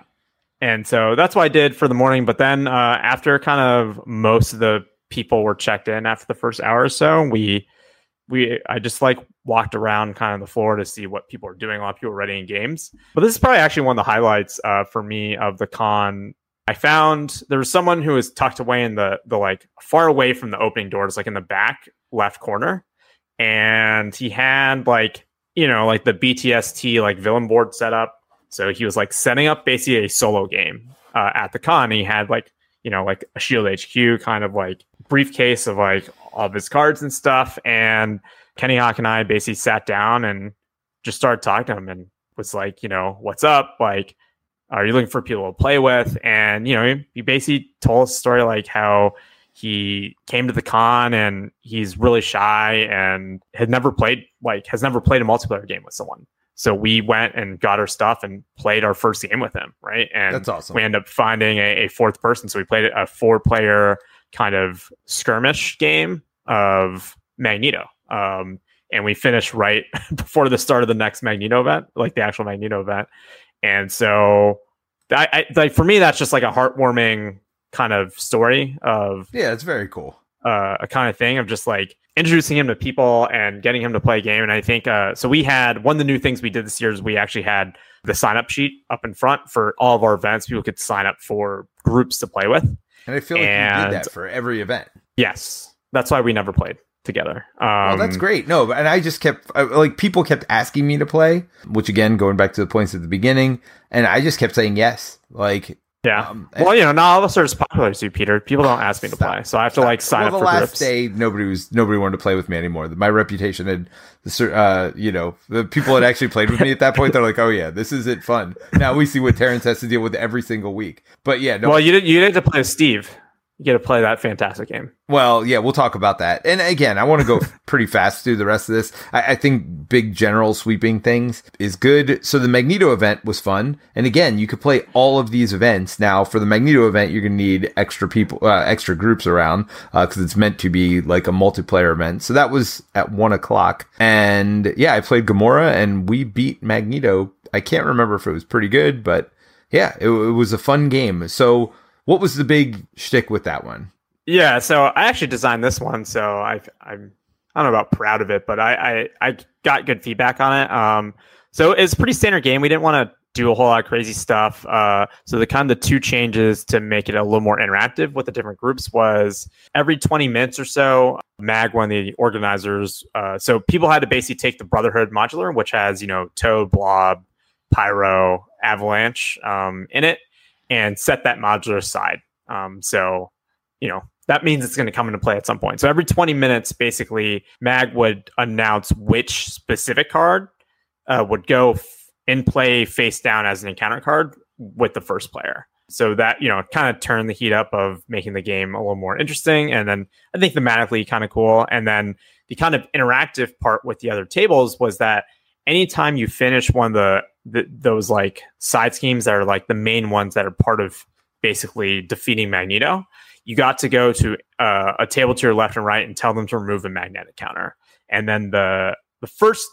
And so that's what I did for the morning. But then uh, after kind of most of the people were checked in after the first hour or so, we we I just like walked around kind of the floor to see what people are doing. A lot of people were ready in games. But this is probably actually one of the highlights uh, for me of the con. I found there was someone who was tucked away in the the like far away from the opening doors, like in the back left corner, and he had like you know like the BTST like villain board set up so he was like setting up basically a solo game uh, at the con. He had like you know like a Shield HQ kind of like briefcase of like all of his cards and stuff. And Kenny Hawk and I basically sat down and just started talking to him and was like, you know, what's up? Like, are you looking for people to play with? And you know, he, basically told a story like how he came to the con and he's really shy and had never played like has never played a multiplayer game with someone. So we went and got our stuff and played our first game with him, right? And That's awesome. we end up finding a, a fourth person. So we played a four player kind of skirmish game of Magneto. Um, and we finished right before the start of the next Magneto event, like the actual Magneto event. And so I, I like for me, that's just like a heartwarming kind of story of Yeah, it's very cool. uh, a kind of thing of just like introducing him to people and getting him to play a game. And I think uh, so. We had one of the new things we did this year is we actually had the sign up sheet up in front for all of our events. People could sign up for groups to play with. And I feel like you did that for every event. Yes, that's why we never played together. Um, Well, that's great. No, and I just kept like people kept asking me to play, which again, going back to the points at the beginning, and I just kept saying yes. Like, Yeah. um, well, you know, not all of us are as popular as you, Peter. People don't ask me to Stop. play, so I have to like sign well, up the for last groups. day, nobody was nobody wanted to play with me anymore. My reputation had, uh, you know, the people that actually played with me at that point, they're like, oh yeah, this isn't fun. Now we see what Terence has to deal with every single week. But yeah, no, Well, you didn't. you to play with Steve. You get to play that fantastic game. Well, yeah, we'll talk about that. And again, I want to go pretty fast through the rest of this. I, I think big general sweeping things is good. So the Magneto event was fun. And again, you could play all of these events. Now, for the Magneto event, you're going to need extra people, uh, extra groups around because it's meant to be like a multiplayer event. So that was at one o'clock. And yeah, I played Gamora and we beat Magneto. I can't remember if it was pretty good, but yeah, it, it was a fun game. So what was the big shtick with that one? Yeah, so I actually designed this one, so I, I'm I don't know about proud of it, but I, I I got good feedback on it. Um, so it's pretty standard game. We didn't want to do a whole lot of crazy stuff. Uh, so the kind of the two changes to make it a little more interactive with the different groups was every 20 minutes or so, Mag, one of the organizers, uh, so people had to basically take the Brotherhood modular, which has you know Toad, Blob, Pyro, Avalanche um, in it, and set that modular aside. Um, so you know that means it's going to come into play at some point. So every 20 minutes, basically, Mag would announce which specific card uh, would go f- in play face down as an encounter card with the first player. So that you know kind of turned the heat up of making the game a little more interesting, and then I think thematically kind of cool. And then the kind of interactive part with the other tables was that anytime you finish one of the, the those like side schemes that are like the main ones that are part of basically defeating Magneto, you got to go to uh, a table to your left and right and tell them to remove a magnetic counter. And then the the first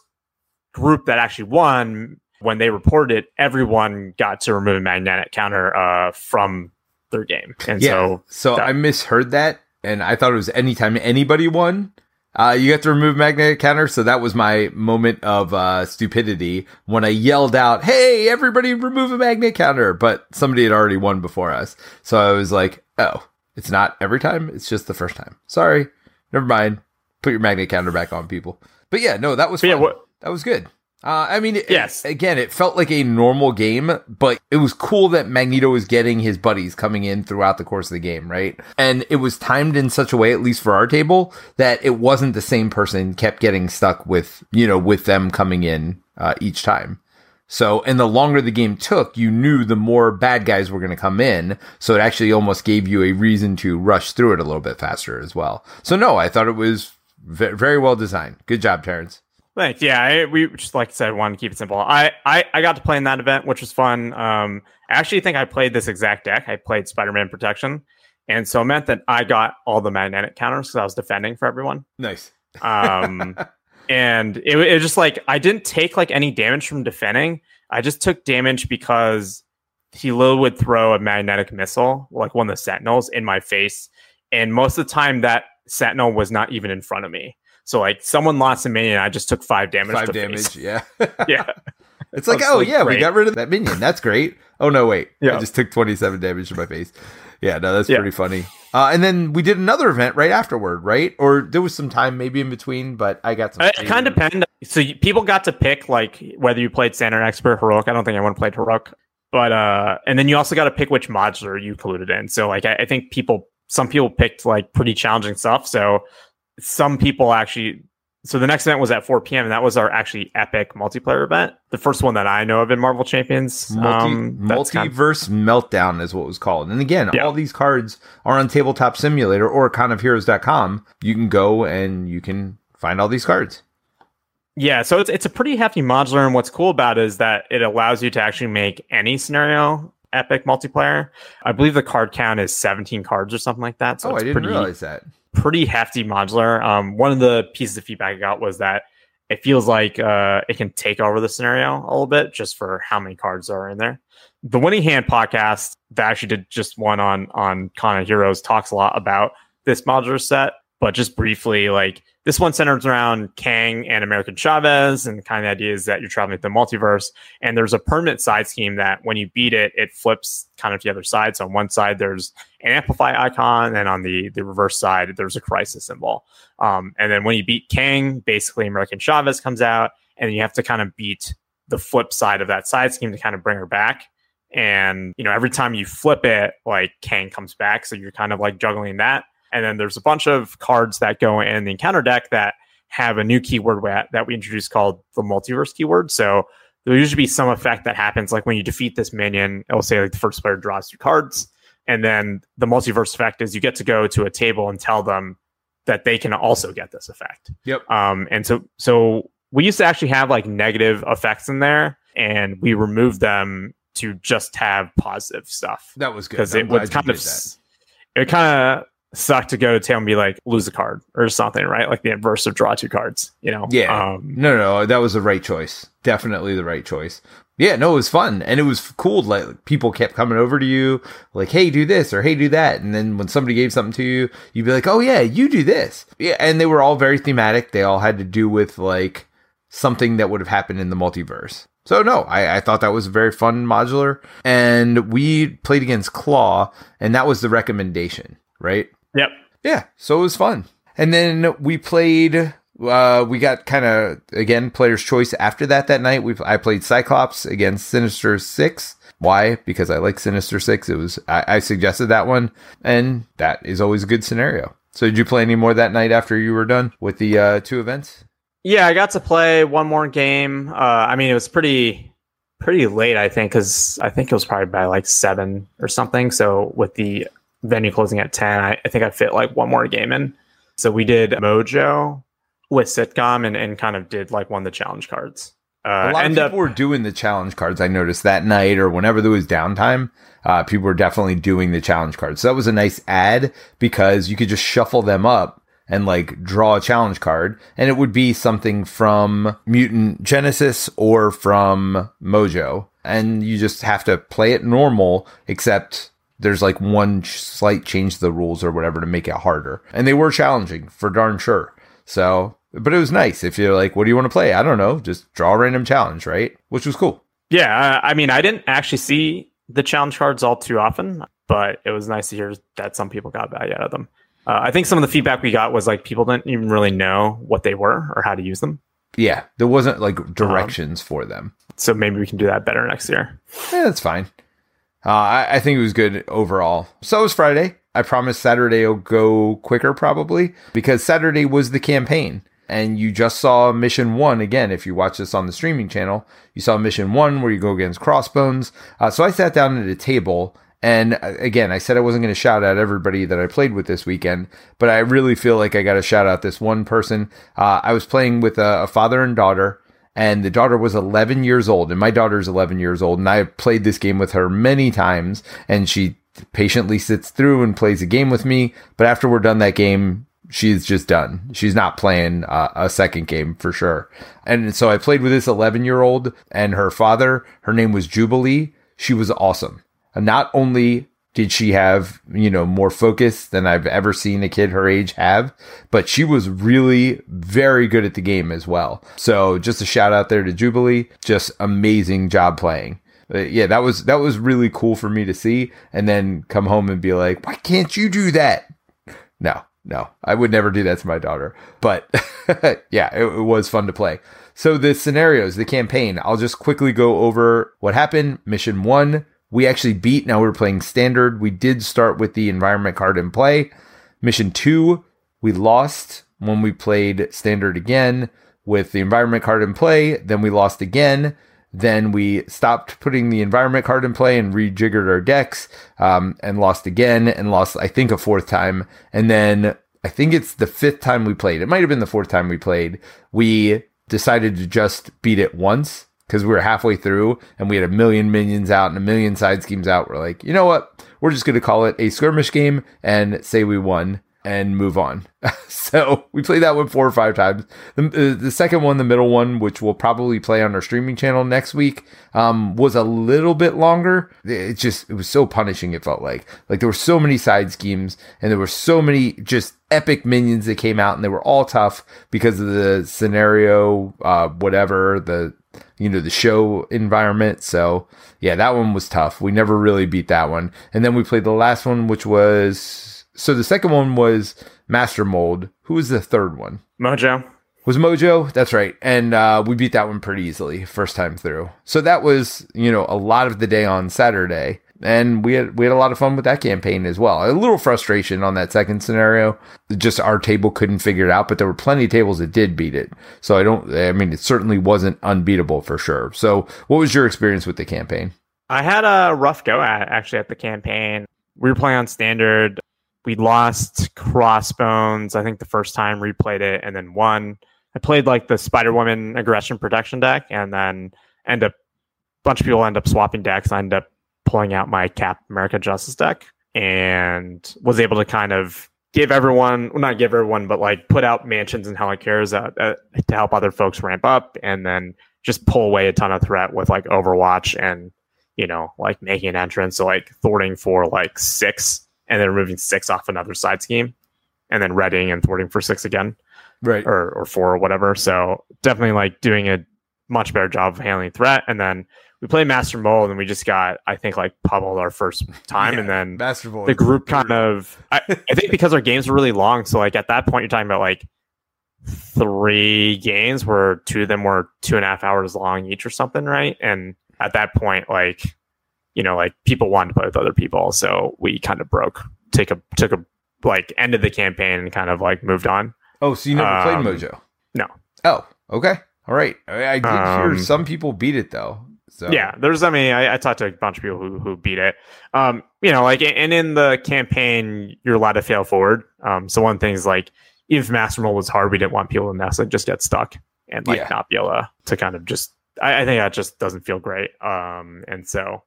group that actually won, when they reported it, everyone got to remove a magnetic counter uh, from their game. And Yeah. so So that- I misheard that, and I thought it was anytime anybody won. Uh, you have to remove magnetic counter, so that was my moment of uh, stupidity when I yelled out, "Hey, everybody, remove a magnet counter!" But somebody had already won before us, so I was like, "Oh, it's not every time; it's just the first time." Sorry, never mind. Put your magnet counter back on, people. But yeah, no, that was yeah, what- that was good. Uh, I mean, it- Yes. Again, it felt like a normal game, but it was cool that Magneto was getting his buddies coming in throughout the course of the game, right? And it was timed in such a way, at least for our table, that it wasn't the same person kept getting stuck with, you know, with them coming in uh, each time. So, and the longer the game took, you knew the more bad guys were going to come in. So it actually almost gave you a reason to rush through it a little bit faster as well. So no, I thought it was ve- very well designed. Good job, Terence. Thanks. Yeah, I, we just like I said, wanted to keep it simple. I, I I got to play in that event, which was fun. Um, I actually think I played this exact deck. I played Spider-Man Protection, and so it meant that I got all the magnetic counters because I was defending for everyone. Nice. Um, and it, it was just like I didn't take like any damage from defending. I just took damage because he literally would throw a magnetic missile, like one of the sentinels, in my face, and most of the time that sentinel was not even in front of me. So like someone lost a minion, I just took five damage. Five damage. face. Yeah. Yeah. It's like, oh like, yeah, we got rid of that minion. That's great. Oh no, wait. yeah. I just took 27 damage to my face. Yeah, no, that's Yeah. pretty funny. Uh, and then we did another event right afterward, right? Or there was some time maybe in between, but I got some. It kind of depend. So you, people got to pick like whether you played standard, expert, heroic. I don't think anyone played heroic, but uh, and then you also got to pick which modular you colluded in. So like I, I think people, some people picked like pretty challenging stuff. So some people actually. So the next event was at 4 p.m. and that was our actually epic multiplayer event, the first one that I know of in Marvel Champions. Multi, um, that's kind of- multiverse meltdown is what it was called. And again, Yeah. all these cards are on Tabletop Simulator or conofheroes.com. You can go and you can find all these cards. Yeah, so it's it's a pretty hefty modular, and what's cool about it is that it allows you to actually make any scenario epic multiplayer. I believe the card count is 17 cards or something like that. So oh, I didn't pretty realize that. pretty hefty modular. Um, one of the pieces of feedback I got was that it feels like uh, it can take over the scenario a little bit just for how many cards are in there. The Winning Hand podcast that actually did just one on on of Heroes talks a lot about this modular set, but just briefly, like this one centers around Kang and America Chavez, and kind of the idea is that you're traveling through the multiverse, and there's a permanent side scheme that when you beat it, it flips kind of to the other side. So on one side, there's an amplify icon, and on the the reverse side, there's a crisis symbol. Um, and then when you beat Kang, basically America Chavez comes out, and you have to kind of beat the flip side of that side scheme to kind of bring her back. And you know, every time you flip it, like Kang comes back, so you're kind of like juggling that. And then there's a bunch of cards that go in the encounter deck that have a new keyword that we introduced called the multiverse keyword. So there'll usually be some effect that happens, like when you defeat this minion, it'll say like the first player draws two cards. And then the multiverse effect is you get to go to a table and tell them that they can also get this effect. Yep. Um, and so so we used to actually have like negative effects in there, and we removed them to just have positive stuff That was good. because it would kind of that. it kind of sucked to go to town and be like lose a card or something, right? Like the inverse of draw two cards, you know? Yeah. Um, No, no, that was the right choice. Definitely the right choice. Yeah, no, it was fun and it was cool. Like people kept coming over to you, like, "Hey, do this" or "Hey, do that," and then when somebody gave something to you, you'd be like, "Oh yeah, you do this." Yeah, and they were all very thematic. They all had to do with like something that would have happened in the multiverse. So no, I, I thought that was very fun modular, and we played against Klaw, and that was the recommendation, right? Yep. Yeah, so it was fun. And then we played. Uh, we got kind of again player's choice after that. That night, we I played Cyclops against Sinister Six. Why? Because I like Sinister Six. It was I, I suggested that one, and that is always a good scenario. So did you play any more that night after you were done with the uh, two events? Yeah, I got to play one more game. Uh, I mean, it was pretty pretty late, I think, because I think it was probably by like seven or something. So with the venue closing at ten, I, I think I fit like one more game in. So we did Mojo with sitcom and, and kind of did like one of the challenge cards. Uh, a lot of people up were doing the challenge cards. I noticed that night or whenever there was downtime, uh, people were definitely doing the challenge cards. So that was a nice ad because you could just shuffle them up and like draw a challenge card, and it would be something from Mutant Genesis or from Mojo, and you just have to play it normal, except there's like one slight change to the rules or whatever to make it harder. And they were challenging for darn sure. So, but it was nice. If you're like, what do you want to play? I don't know. Just draw a random challenge, right? Which was cool. Yeah, I mean, I didn't actually see the challenge cards all too often, but it was nice to hear that some people got value out of them. Uh, I think some of the feedback we got was like people didn't even really know what they were or how to use them. Yeah, there wasn't like directions um, for them. So maybe we can do that better next year. Yeah, that's fine. Uh, I, I, think it was good overall. So it was Friday. I promise Saturday will go quicker probably because Saturday was the campaign. And you just saw mission one again. If you watch this on the streaming channel, you saw mission one where you go against Crossbones. Uh, so I sat down at a table and uh, again, I said I wasn't going to shout out everybody that I played with this weekend, but I really feel like I got to shout out this one person. Uh, I was playing with a, a, father and daughter, and the daughter was 11 years old, and my daughter's 11 years old, and I have played this game with her many times, and she patiently sits through and plays a game with me. But after we're done that game, she's just done. She's not playing uh, a second game for sure. And so I played with this 11 year old and her father. Her name was Jubilee. She was awesome not only did she have, you know, more focus than I've ever seen a kid her age have, but she was really very good at the game as well. So just a shout out there to Jubilee. Just amazing job playing. Uh, yeah, that was that was really cool for me to see and then come home and be like, "Why can't you do that?" No. No, I would never do that to my daughter. But yeah, it, it was fun to play. So the scenarios, the campaign, I'll just quickly go over what happened. Mission 1, we actually beat. Now we are playing standard. We did start with the environment card in play. Mission two, we lost when we played standard again with the environment card in play. Then we lost again. Then we stopped putting the environment card in play and rejiggered our decks um, and lost again and lost, I think, a fourth time. And then I think it's the fifth time we played. It might have been the fourth time we played. We decided to just beat it once because we were halfway through and we had a million minions out and a million side schemes out. We're like, you know what? We're just going to call it a skirmish game and say we won and move on. so we played that one four or five times. The, uh, the, second one, the middle one, which we'll probably play on our streaming channel next week, um, was a little bit longer. It just, it was so punishing. It felt like, like there were so many side schemes and there were so many just epic minions that came out and they were all tough because of the scenario, uh, whatever, the, you know, the show environment. So yeah, that one was tough. We never really beat that one. And then we played the last one, which was so the second one was Master Mold. Who was the third one? Mojo. Was Mojo? That's right. And uh, we beat that one pretty easily first time through. So that was, you know, a lot of the day on Saturday and we had we had a lot of fun with that campaign as well. A little frustration on that second scenario, just our table couldn't figure it out, but there were plenty of tables that did beat it. So I don't, I mean, it certainly wasn't unbeatable for sure. So what was your experience with the campaign? I had a rough go at actually at the campaign. We were playing on standard. We lost Crossbones. I think the first time replayed it and then won. I played like the Spider Woman aggression protection deck, and then end up bunch of people end up swapping decks. I end up pulling out my Cap America Justice deck and was able to kind of give everyone, well, not give everyone, but like put out mansions and helicarriers uh, uh, to help other folks ramp up and then just pull away a ton of threat with like Overwatch and, you know, like making an entrance. So like thwarting for like six and then removing six off another side scheme and then readying and thwarting for six again. Right. Or, or four or whatever. So definitely like doing a much better job of handling threat. And then we played Master Mold and we just got, I think, like pummeled our first time, yeah, and then Master Mold. The group kind of, I, I think, because our games were really long. So like at that point, you're talking about like three games where two of them were two and a half hours long each or something, right? And at that point, like you know, like people wanted to play with other people, so we kind of broke, take a took a like ended the campaign and kind of like moved on. Oh, so you never um, played Mojo? No. Oh, okay. All right. I, I did um, hear some people beat it though. So yeah, there's. I mean, I, I, talked to a bunch of people who who beat it. Um, you know, like and in the campaign, you're allowed to fail forward. Um, so one thing is like, if Master Mold was hard, we didn't want people to mess like just get stuck and like yeah. not be able to, to kind of just. I, I, think that just doesn't feel great. Um, and so,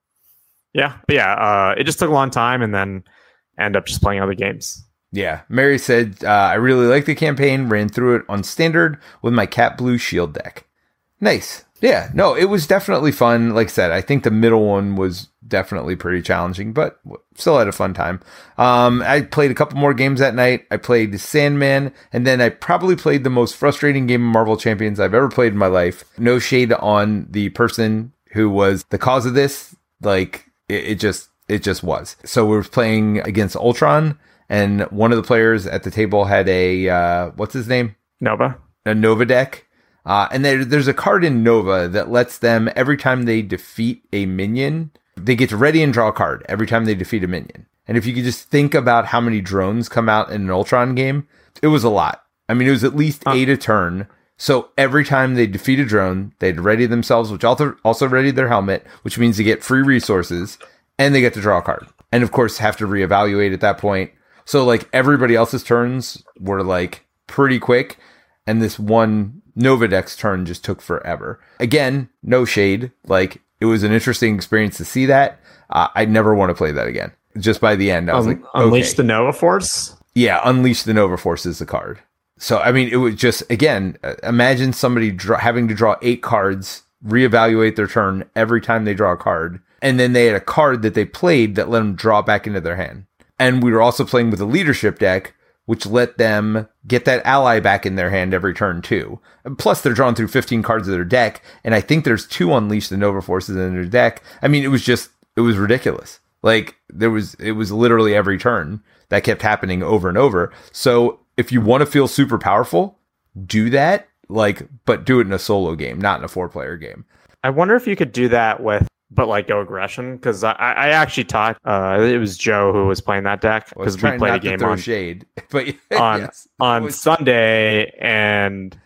yeah, but yeah, uh, it just took a long time, and then end up just playing other games. Yeah, Mary said uh, I really like the campaign. Ran through it on standard with my cat blue shield deck. Nice. Yeah, no, it was definitely fun. Like I said, I think the middle one was definitely pretty challenging, but still had a fun time. Um, I played a couple more games that night. I played Sandman, and then I probably played the most frustrating game of Marvel Champions I've ever played in my life. No shade on the person who was the cause of this. Like it, it just, it just was. So we were playing against Ultron, and one of the players at the table had a uh, what's his name? Nova. A Nova deck uh, and there, there's a card in Nova that lets them, every time they defeat a minion, they get to ready and draw a card every time they defeat a minion. And if you could just think about how many drones come out in an Ultron game, it was a lot. I mean, it was at least huh. eight a turn. So every time they defeat a drone, they'd ready themselves, which also also ready their helmet, which means they get free resources and they get to draw a card. And of course, have to reevaluate at that point. So like everybody else's turns were like pretty quick, and this one Novadeck's turn just took forever. Again, no shade. Like it was an interesting experience to see that. Uh, I never want to play that again. Just by the end, I was um, like, unleash okay. the Nova Force. Yeah, unleash the Nova Force is the card. So I mean, it was just again, uh, imagine somebody dra- having to draw eight cards, reevaluate their turn every time they draw a card, and then they had a card that they played that let them draw back into their hand. And we were also playing with a leadership deck, which let them get that ally back in their hand every turn too. Plus, they're drawn through 15 cards of their deck, and I think there's two unleashed the Nova Forces in their deck. I mean, it was just, it was ridiculous. Like, there was, it was literally every turn that kept happening over and over. So, if you want to feel super powerful, do that, like, but do it in a solo game, not in a four player game. I wonder if you could do that with but like go aggression because I, I actually talked. Uh, it was Joe who was playing that deck because we played a game on shade, but on yes, on was... Sunday, and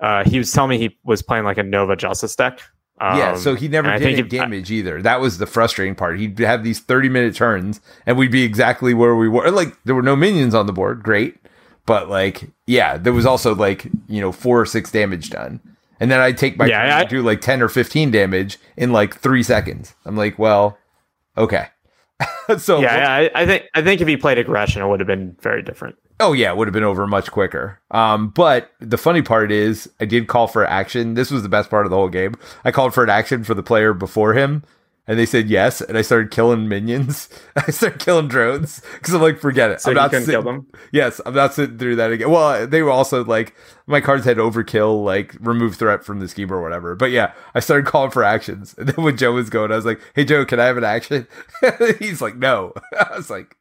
uh, he was telling me he was playing like a Nova Justice deck. Um, yeah, so he never did any damage I, either. That was the frustrating part. He'd have these thirty minute turns, and we'd be exactly where we were. Like there were no minions on the board, great, but like yeah, there was also like you know four or six damage done and then I'd take my yeah, I, do like ten or fifteen damage in like three seconds. I'm like, well, okay. so yeah, I, I, think I think if he played aggression, it would have been very different. Oh yeah, it would have been over much quicker. Um, but the funny part is, I did call for action. This was the best part of the whole game. I called for an action for the player before him, and they said yes, and I started killing minions. I started killing drones because I'm like, forget it. So I'm not sitting, kill them. Yes, I'm not sitting through that again. Well, they were also like my cards had overkill, like remove threat from the scheme or whatever. But yeah, I started calling for actions, and then when Joe was going, I was like, "Hey Joe, can I have an action?" He's like, "No." I was like,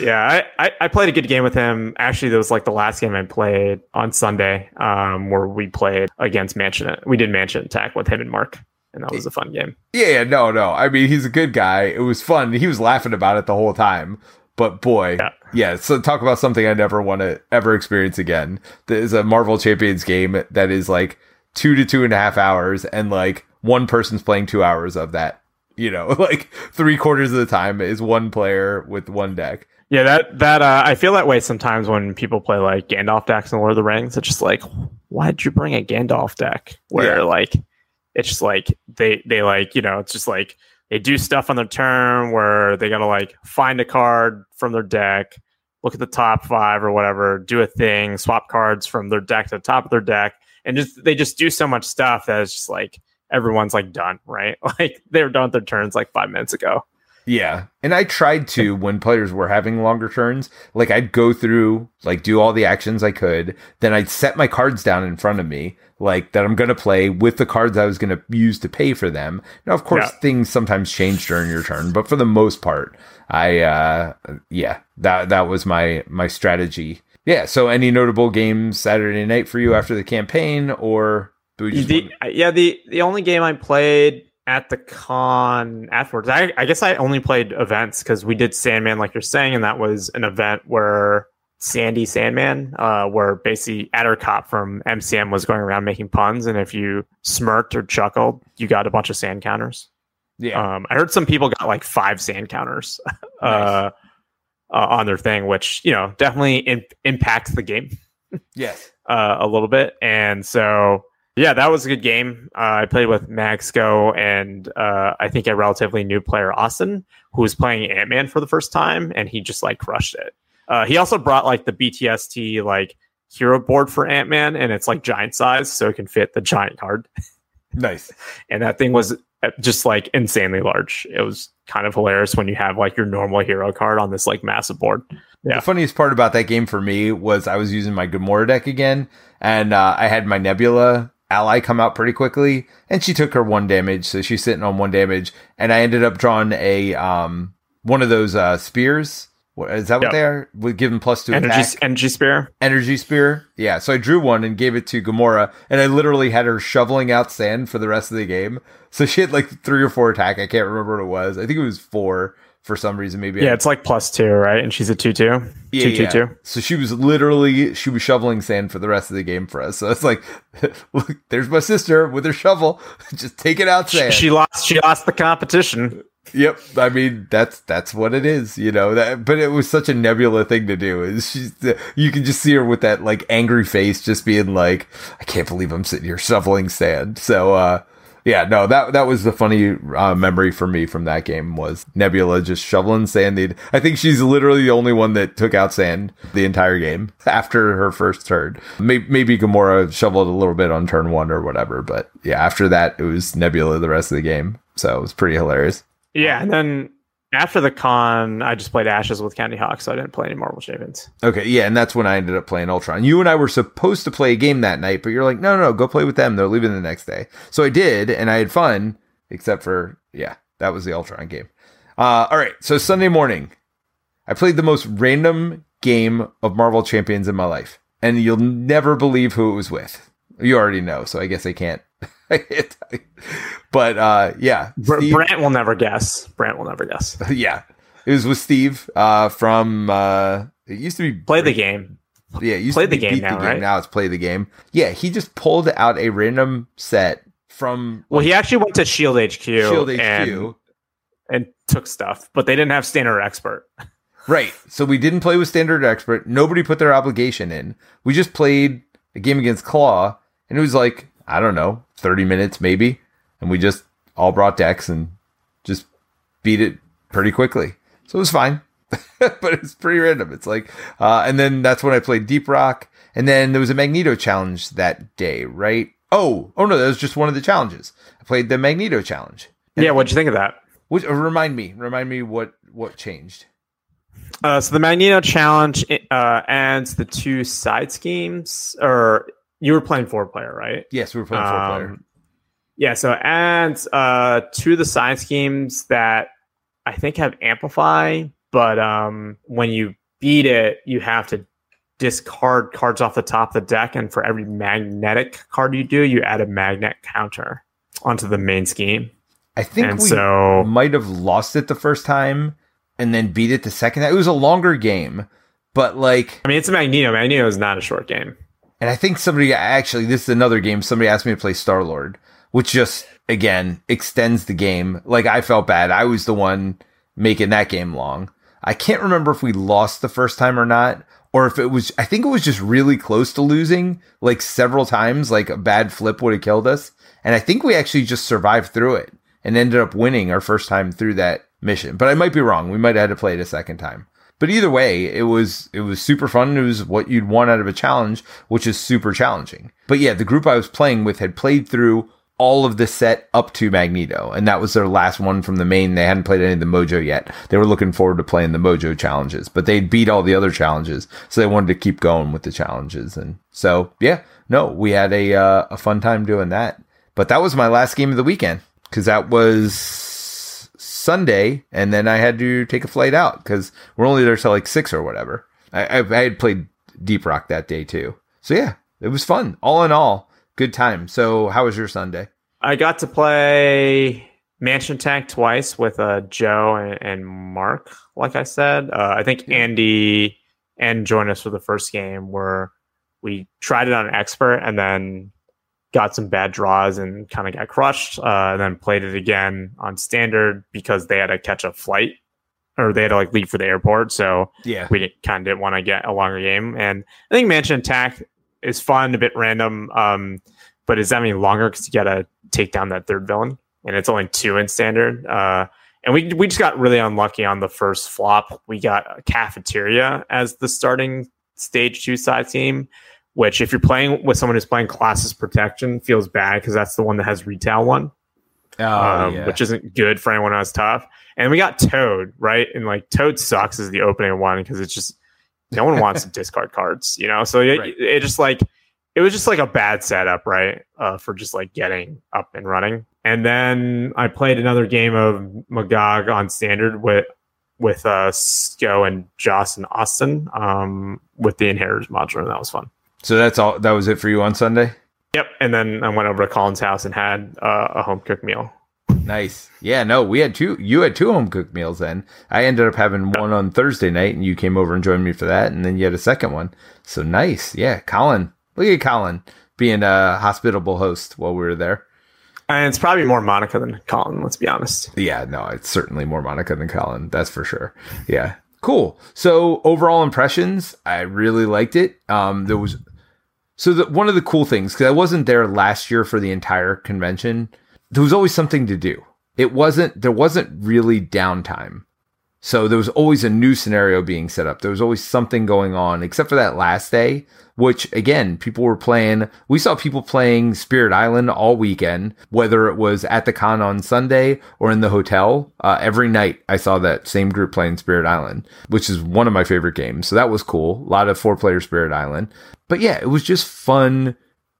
"Yeah, I, I, I played a good game with him. Actually, that was like the last game I played on Sunday, um, where we played against Mansion. We did Mansion Attack with him and Mark." And that was a fun game. Yeah, no, no. I mean, he's a good guy. It was fun. He was laughing about it the whole time. But boy, yeah. yeah so talk about something I never want to ever experience again. There's a Marvel Champions game that is like two to two and a half hours, and like one person's playing two hours of that. You know, like three quarters of the time is one player with one deck. Yeah, that that uh, I feel that way sometimes when people play like Gandalf decks in Lord of the Rings. It's just like, why did you bring a Gandalf deck? Where yeah. like it's just like they they like you know it's just like they do stuff on their turn where they gotta like find a card from their deck look at the top five or whatever do a thing swap cards from their deck to the top of their deck and just they just do so much stuff that it's just like everyone's like done right? Like they were done with their turns like five minutes ago yeah. And I tried to when players were having longer turns, like I'd go through, like do all the actions I could, then I'd set my cards down in front of me, like that I'm going to play with the cards I was going to use to pay for them. Now, of course, yeah. things sometimes change during your turn, but for the most part, I, uh, yeah, that, that was my, my strategy. Yeah. So any notable games Saturday night for you after the campaign or the, yeah, the, the only game I played at the con afterwards. I, I guess I only played events because we did Sandman, like you're saying, and that was an event where Sandy Sandman, uh, where basically Cop from MCM was going around making puns, and if you smirked or chuckled, you got a bunch of sand counters. Yeah, um, I heard some people got like five sand counters uh, nice. uh, on their thing, which you know definitely in- impacts the game. yes, uh, a little bit, and so yeah, that was a good game. Uh, I played with Maxco and uh, I think a relatively new player, Austin, who was playing Ant Man for the first time, and he just like crushed it. Uh, he also brought like the BTST like hero board for Ant Man, and it's like giant size, so it can fit the giant card. Nice. and that thing was uh, just like insanely large. It was kind of hilarious when you have like your normal hero card on this like massive board. Yeah. The funniest part about that game for me was I was using my Gamora deck again, and uh, I had my Nebula ally come out pretty quickly, and she took her one damage, so she's sitting on one damage, and I ended up drawing a um one of those uh spears. What is that? What Yep. they are? Would give them plus two Energy attack. energy spear. Energy spear. Yeah, so I drew one and gave it to Gamora, and I literally had her shoveling out sand for the rest of the game. So she had like three or four attack. I can't remember what it was. I think it was four for some reason. Maybe I Yeah, it's like plus two, right? And she's a two two. yeah, two yeah. two two. So she was literally she was shoveling sand for the rest of the game for us. So it's like, look, there's my sister with her shovel, just taking out She, sand. she lost. She lost the competition. yep, I mean that's that's what it is, you know. That, but it was such a nebula thing to do. Is she's you can just see her with that like angry face, just being like, I can't believe I'm sitting here shoveling sand. So uh yeah, no, that that was the funny uh, memory for me from that game was Nebula just shoveling sand. I think she's literally the only one that took out sand the entire game after her first turn. Maybe, maybe Gamora shoveled a little bit on turn one or whatever, but yeah, after that it was Nebula the rest of the game. So it was pretty hilarious. Yeah, and then after the con, I just played Ashes with Candy Hawk, so I didn't play any Marvel Champions. Okay, yeah, and that's when I ended up playing Ultron. You and I were supposed to play a game that night, but you're like, no, no, no, go play with them. They're leaving the next day. So I did, and I had fun, except for, yeah, that was the Ultron game. Uh, all right, so Sunday morning, I played the most random game of Marvel Champions in my life, and you'll never believe who it was with. You already know, so I guess I can't. but uh, yeah, Br- Steve- Brant will never guess. Brant will never guess. yeah, it was with Steve uh, from. Uh, it used to be Play the game. yeah, it used Play to be the game now, right? Now it's play the game. Yeah, he just pulled out a random set from Well, he actually went to Shield HQ, Shield HQ. and and took stuff, but they didn't have standard expert. Right. So we didn't play with standard expert. Nobody put their obligation in. We just played a game against Klaw, and it was like I don't know, thirty minutes maybe, and we just all brought decks and just beat it pretty quickly. So it was fine, but it's pretty random. It's like, uh, and then that's when I played Deep Rock, and then there was a Magneto challenge that day, right? Oh, oh no, that was just one of the challenges. I played the Magneto challenge. Yeah, what'd you think of that? Which, uh, remind me, remind me what what changed. Uh, so the Magneto challenge uh, adds the two side schemes, or you were playing four player, right? Yes, we were playing four player. Um, Yeah, so adds uh, two of the side schemes that I think have amplify, but um, when you beat it, you have to discard cards off the top of the deck, and for every magnetic card you do, you add a magnet counter onto the main scheme. I think and we so might have lost it the first time and then beat it the second. It was a longer game, but like, I mean, it's a Magneto. Magneto is not a short game. And I think somebody actually, this is another game. Somebody asked me to play Star Lord, which just again extends the game. Like I felt bad. I was the one making that game long. I can't remember if we lost the first time or not, or if it was. I think it was just really close to losing, like several times. Like a bad flip would have killed us, and I think we actually just survived through it and ended up winning our first time through that mission. But I might be wrong. We might have had to play it a second time. But either way, it was it was super fun. It was what you'd want out of a challenge, which is super challenging. But yeah, the group I was playing with had played through all of the set up to Magneto, and that was their last one from the main. They hadn't played any of the Mojo yet. They were looking forward to playing the Mojo challenges, but they'd beat all the other challenges, so they wanted to keep going with the challenges. And so, yeah, no, we had a uh, a fun time doing that. But that was my last game of the weekend because that was Sunday, and then I had to take a flight out because we're only there till like six or whatever. I, I, I had played Deep Rock that day too, so yeah, it was fun. All in all, good time. So, how was your Sunday? I got to play Mansion Attack twice with uh, Joe and, and Mark. Like I said, uh, I think Andy and joined us for the first game where we tried it on expert and then got some bad draws and kind of got crushed. Uh, and then played it again on standard because they had to catch a flight or they had to like leave for the airport. So Yeah, we didn't, kind of didn't want to get a longer game. And I think Mansion Attack is fun, a bit random, um, but is that any longer because you got to take down that third villain, and it's only two in standard. Uh, and we we just got really unlucky on the first flop. We got a cafeteria as the starting stage two side scheme, which if you're playing with someone who's playing classes Protection feels bad because that's the one that has retail one, Oh, um, yeah. which isn't good for anyone has tough. And we got Toad, right? And like Toad sucks as the opening one because it's just no one wants to discard cards, you know? So it, Right. it just like it was just like a bad setup, right? Uh, for just like getting up and running. And then I played another game of Magog on standard with with uh Sko and Joss and Austin um with the Inheritors module, and that was fun. So that's all. That was it for you on Sunday. Yep. And then I went over to Colin's house and had uh, a home cooked meal. Nice. Yeah, no, we had two. You had two home cooked meals then. I ended up having one on Thursday night, and you came over and joined me for that, and then you had a second one. So nice. Yeah, Colin. Look at Colin being a hospitable host while we were there. And it's probably more Monica than Colin, let's be honest. Yeah, no, it's certainly more Monica than Colin. That's for sure. Yeah, cool. So overall impressions, I really liked it. Um, there was so the, one of the cool things because I wasn't there last year for the entire convention. There was always something to do. It wasn't there wasn't really downtime. So there was always a new scenario being set up. There was always something going on, except for that last day, which again, people were playing. We saw people playing Spirit Island all weekend, whether it was at the con on Sunday or in the hotel. Uh, every night I saw that same group playing Spirit Island, which is one of my favorite games. So that was cool. A lot of four player Spirit Island. But yeah, it was just fun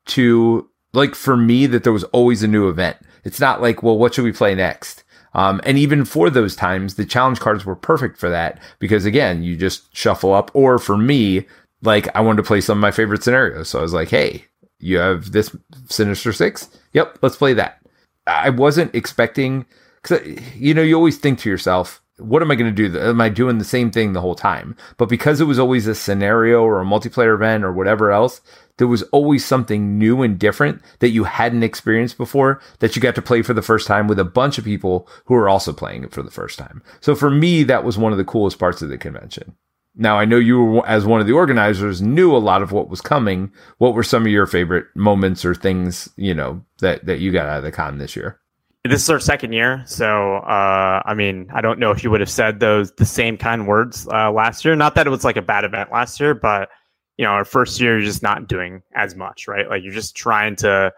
to, like, for me, that there was always a new event. It's not like, well, what should we play next? Um, and even for those times, the challenge cards were perfect for that because again, you just shuffle up. Or for me, like I wanted to play some of my favorite scenarios. So I was like, hey, you have this Sinister Six? Yep, let's play that. I wasn't expecting, because, you know, you always think to yourself, what am I going to do? Am I doing the same thing the whole time? But because it was always a scenario or a multiplayer event or whatever else, there was always something new and different that you hadn't experienced before that you got to play for the first time with a bunch of people who are also playing it for the first time. So for me, that was one of the coolest parts of the convention. Now, I know you, were, as one of the organizers, knew a lot of what was coming. What were some of your favorite moments or things, you know, that, that you got out of the con this year? This is our second year, so uh, I mean, I don't know if you would have said those the same kind words uh, last year. Not that it was like a bad event last year, but you know, our first year you're just not doing as much, right? Like you're just trying to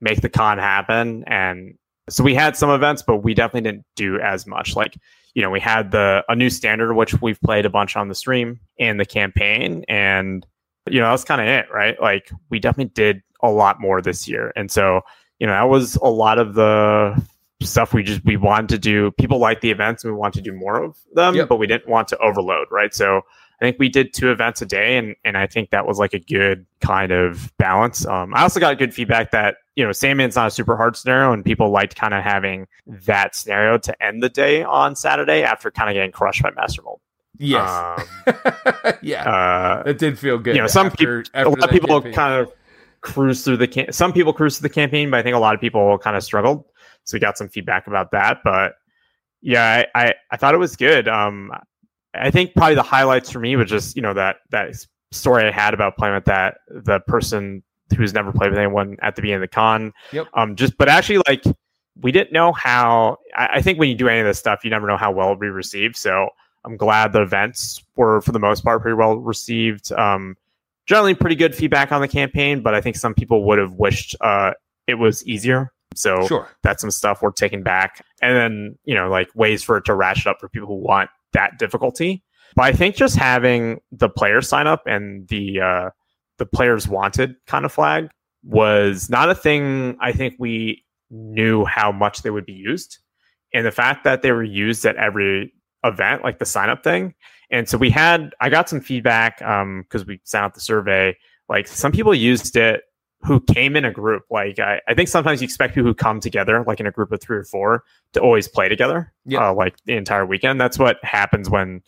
make the con happen, and so we had some events, but we definitely didn't do as much. Like you know, we had the a new standard which we've played a bunch on the stream and the campaign, and you know that's kind of it, right? Like we definitely did a lot more this year, and so you know that was a lot of the stuff we just we wanted to do people like the events and we want to do more of them Yep. but we didn't want to overload right so i think we did two events a day and and i think that was like a good kind of balance um i also got good feedback that you know sandman's not a super hard scenario and people liked kind of having that scenario to end the day on saturday after kind of getting crushed by master mold Yes. um, yeah. uh that did feel good. you know, some people, a lot of people kind of cruise through the cam- some people cruise through the campaign, but I think a lot of people kind of struggled. So we got some feedback about that. But yeah, I, I, I thought it was good. Um, I think probably the highlights for me was just you know that that story I had about playing with that the person who's never played with anyone at the beginning of the con. Yep. Um, just but actually like we didn't know how. I, I think when you do any of this stuff, you never know how well it'll be received. So I'm glad the events were for the most part pretty well received. Um, generally pretty good feedback on the campaign, but I think some people would have wished uh, it was easier. So Sure. that's some stuff we're taking back. And then, you know, like ways for it to ratchet up for people who want that difficulty. But I think just having the player sign up and the uh, the players wanted kind of flag was not a thing I think we knew how much they would be used. And the fact that they were used at every event, like the sign up thing. And so we had, I got some feedback because we sent out the survey. Like some people used it who came in a group. Like I, I think sometimes you expect people who come together, like in a group of three or four, to always play together, Yeah. uh, like the entire weekend. That's what happens when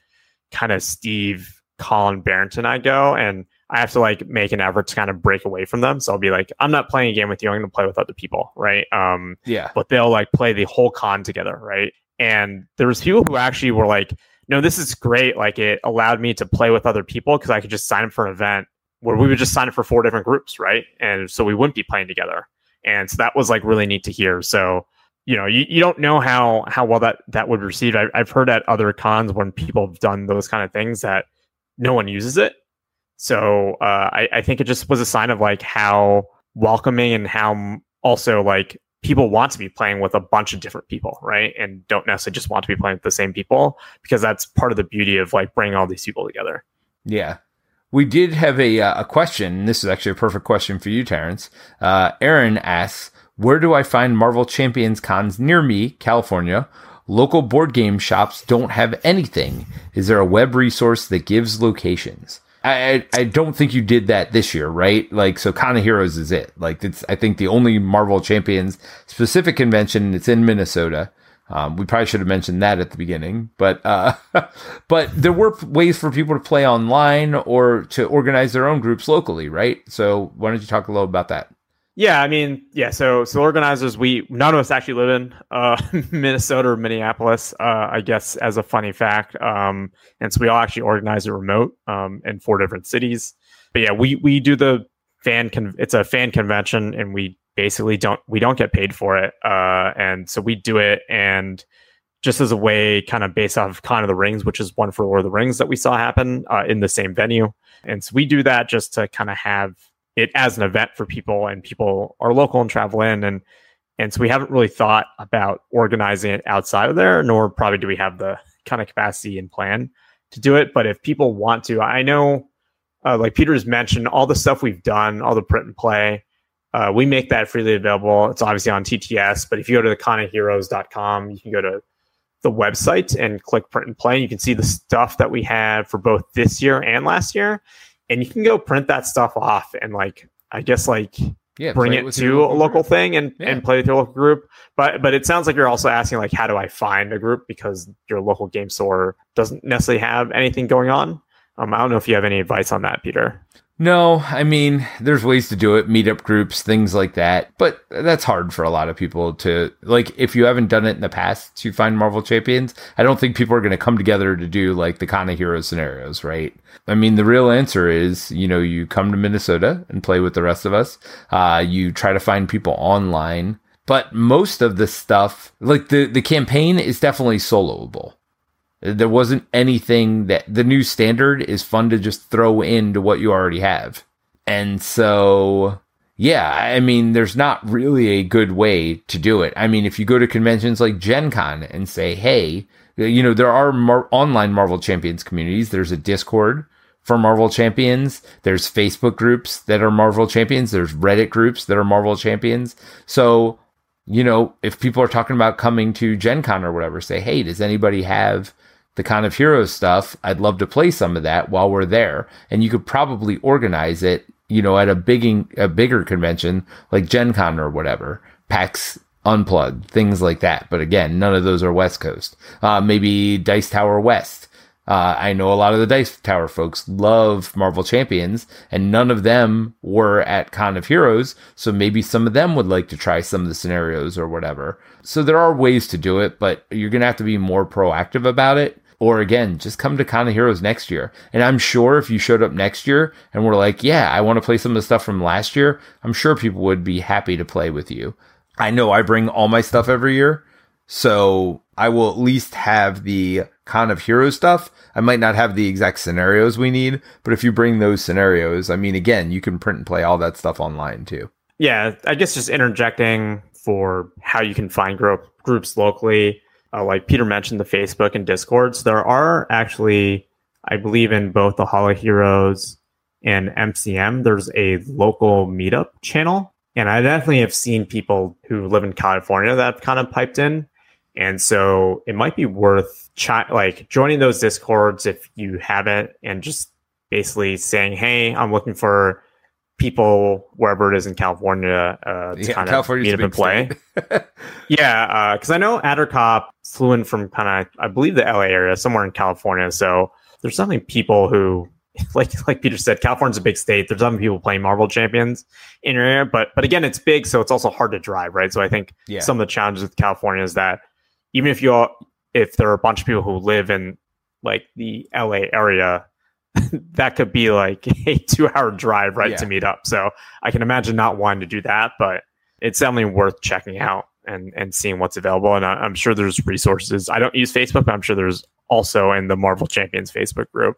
kind of Steve, Colin, Barrington, and I go, and I have to like make an effort to kind of break away from them. So I'll be like, I'm not playing a game with you. I'm going to play with other people, right? Um, Yeah. but they'll like play the whole con together, right? And there was people who actually were like, no, this is great. Like it allowed me to play with other people because I could just sign up for an event where we would just sign up for four different groups, right? And so we wouldn't be playing together. And so that was like really neat to hear. So, you know, you, you don't know how how well that that would receive. I, I've heard at other cons when people have done those kind of things that no one uses it. So uh, I, I think it just was a sign of like how welcoming and how also like people want to be playing with a bunch of different people, right? And don't necessarily just want to be playing with the same people because that's part of the beauty of like bringing all these people together. Yeah. We did have a, uh, a question. This is actually a perfect question for you, Terence. Uh, Aaron asks, where do I find Marvel Champions cons near me, California? Local board game shops don't have anything. Is there a web resource that gives locations? I, I don't think you did that this year, right? Like, so Con of Heroes is it. Like, it's, I think, the only Marvel Champions specific convention. It's in Minnesota. Um, we probably should have mentioned that at the beginning, but, uh, but there were ways for people to play online or to organize their own groups locally, right? So why don't you talk a little about that? Yeah, I mean, yeah. So, so organizers, we none of us actually live in uh, Minnesota or Minneapolis. Uh, I guess as a funny fact, um, and so we all actually organize a remote um, in four different cities. But yeah, we we do the fan. Con- it's a fan convention, and we basically don't we don't get paid for it. Uh, and so we do it, and just as a way, kind of based off of Con of the Rings, which is one for Lord of the Rings that we saw happen uh, in the same venue. And so we do that just to kind of have it as an event for people and people are local and travel in. And and so we haven't really thought about organizing it outside of there nor probably do we have the kind of capacity and plan to do it. But if people want to i know uh, like peter's mentioned all the stuff we've done all the print and play uh, we make that freely available. It's obviously on tts but if you go to the conofheroes.com you can go to the website and click print and play. You can see the stuff that we have for both this year and last year and you can go print that stuff off and like I guess like yeah, bring it to a local group. thing and, yeah. and play with your local group. But but it sounds like you're also asking like how do I find a group because your local game store doesn't necessarily have anything going on. Um, I don't know if you have any advice on that, Peter. No, I mean, there's ways to do it, meetup groups, things like that. But that's hard for a lot of people to, like, if you haven't done it in the past to find Marvel champions, I don't think people are going to come together to do, like, the kind of hero scenarios, right? I mean, the real answer is, you know, you come to Minnesota and play with the rest of us. Uh, you try to find people online. But most of the stuff, like the, the campaign is definitely soloable. There wasn't anything that the new standard is fun to just throw into what you already have. And so, yeah, I mean, there's not really a good way to do it. I mean, if you go to conventions like Gen Con and say, hey, you know, there are mar- online Marvel Champions communities, there's a Discord for Marvel Champions, there's Facebook groups that are Marvel Champions, there's Reddit groups that are Marvel Champions. So, you know, if people are talking about coming to Gen Con or whatever, say, hey, does anybody have the kind of hero stuff, I'd love to play some of that while we're there. And you could probably organize it, you know, at a big, a bigger convention like Gen Con or whatever, PAX Unplugged, things like that. But again, none of those are West Coast. Uh, maybe Dice Tower West. Uh, I know a lot of the Dice Tower folks love Marvel Champions, and none of them were at Con of Heroes, so maybe some of them would like to try some of the scenarios or whatever. So there are ways to do it, but you're going to have to be more proactive about it. Or again, just come to Con of Heroes next year. And I'm sure if you showed up next year and were like, yeah, I want to play some of the stuff from last year, I'm sure people would be happy to play with you. I know I bring all my stuff every year. So I will at least have the Con of Heroes stuff. I might not have the exact scenarios we need, but if you bring those scenarios, I mean, again, you can print and play all that stuff online too. Yeah, I guess just interjecting for how you can find group, groups locally uh, like Peter mentioned, the Facebook and Discords. There are actually, I believe, in both the Holo Heroes and MCM, there's a local meetup channel. And I definitely have seen people who live in California that have kind of piped in. And so it might be worth ch- like joining those discords if you haven't and just basically saying, Hey, I'm looking for people wherever it is in California uh, to yeah, kind of meet up and play. yeah, because uh, I know Addercop flew in from kind of I believe the LA area, somewhere in California. So there's definitely people who, like like Peter said, California's a big state. There's definitely people playing Marvel Champions in your area, but but again, it's big, so it's also hard to drive, right? So I think yeah. some of the challenges with California is that even if you all, if there are a bunch of people who live in like the LA area, that could be like a two hour drive right yeah. to meet up. So I can imagine not wanting to do that, but it's definitely worth checking out and, and seeing what's available. And I, am sure there's resources. I don't use Facebook, but I'm sure there's also in the Marvel Champions Facebook group.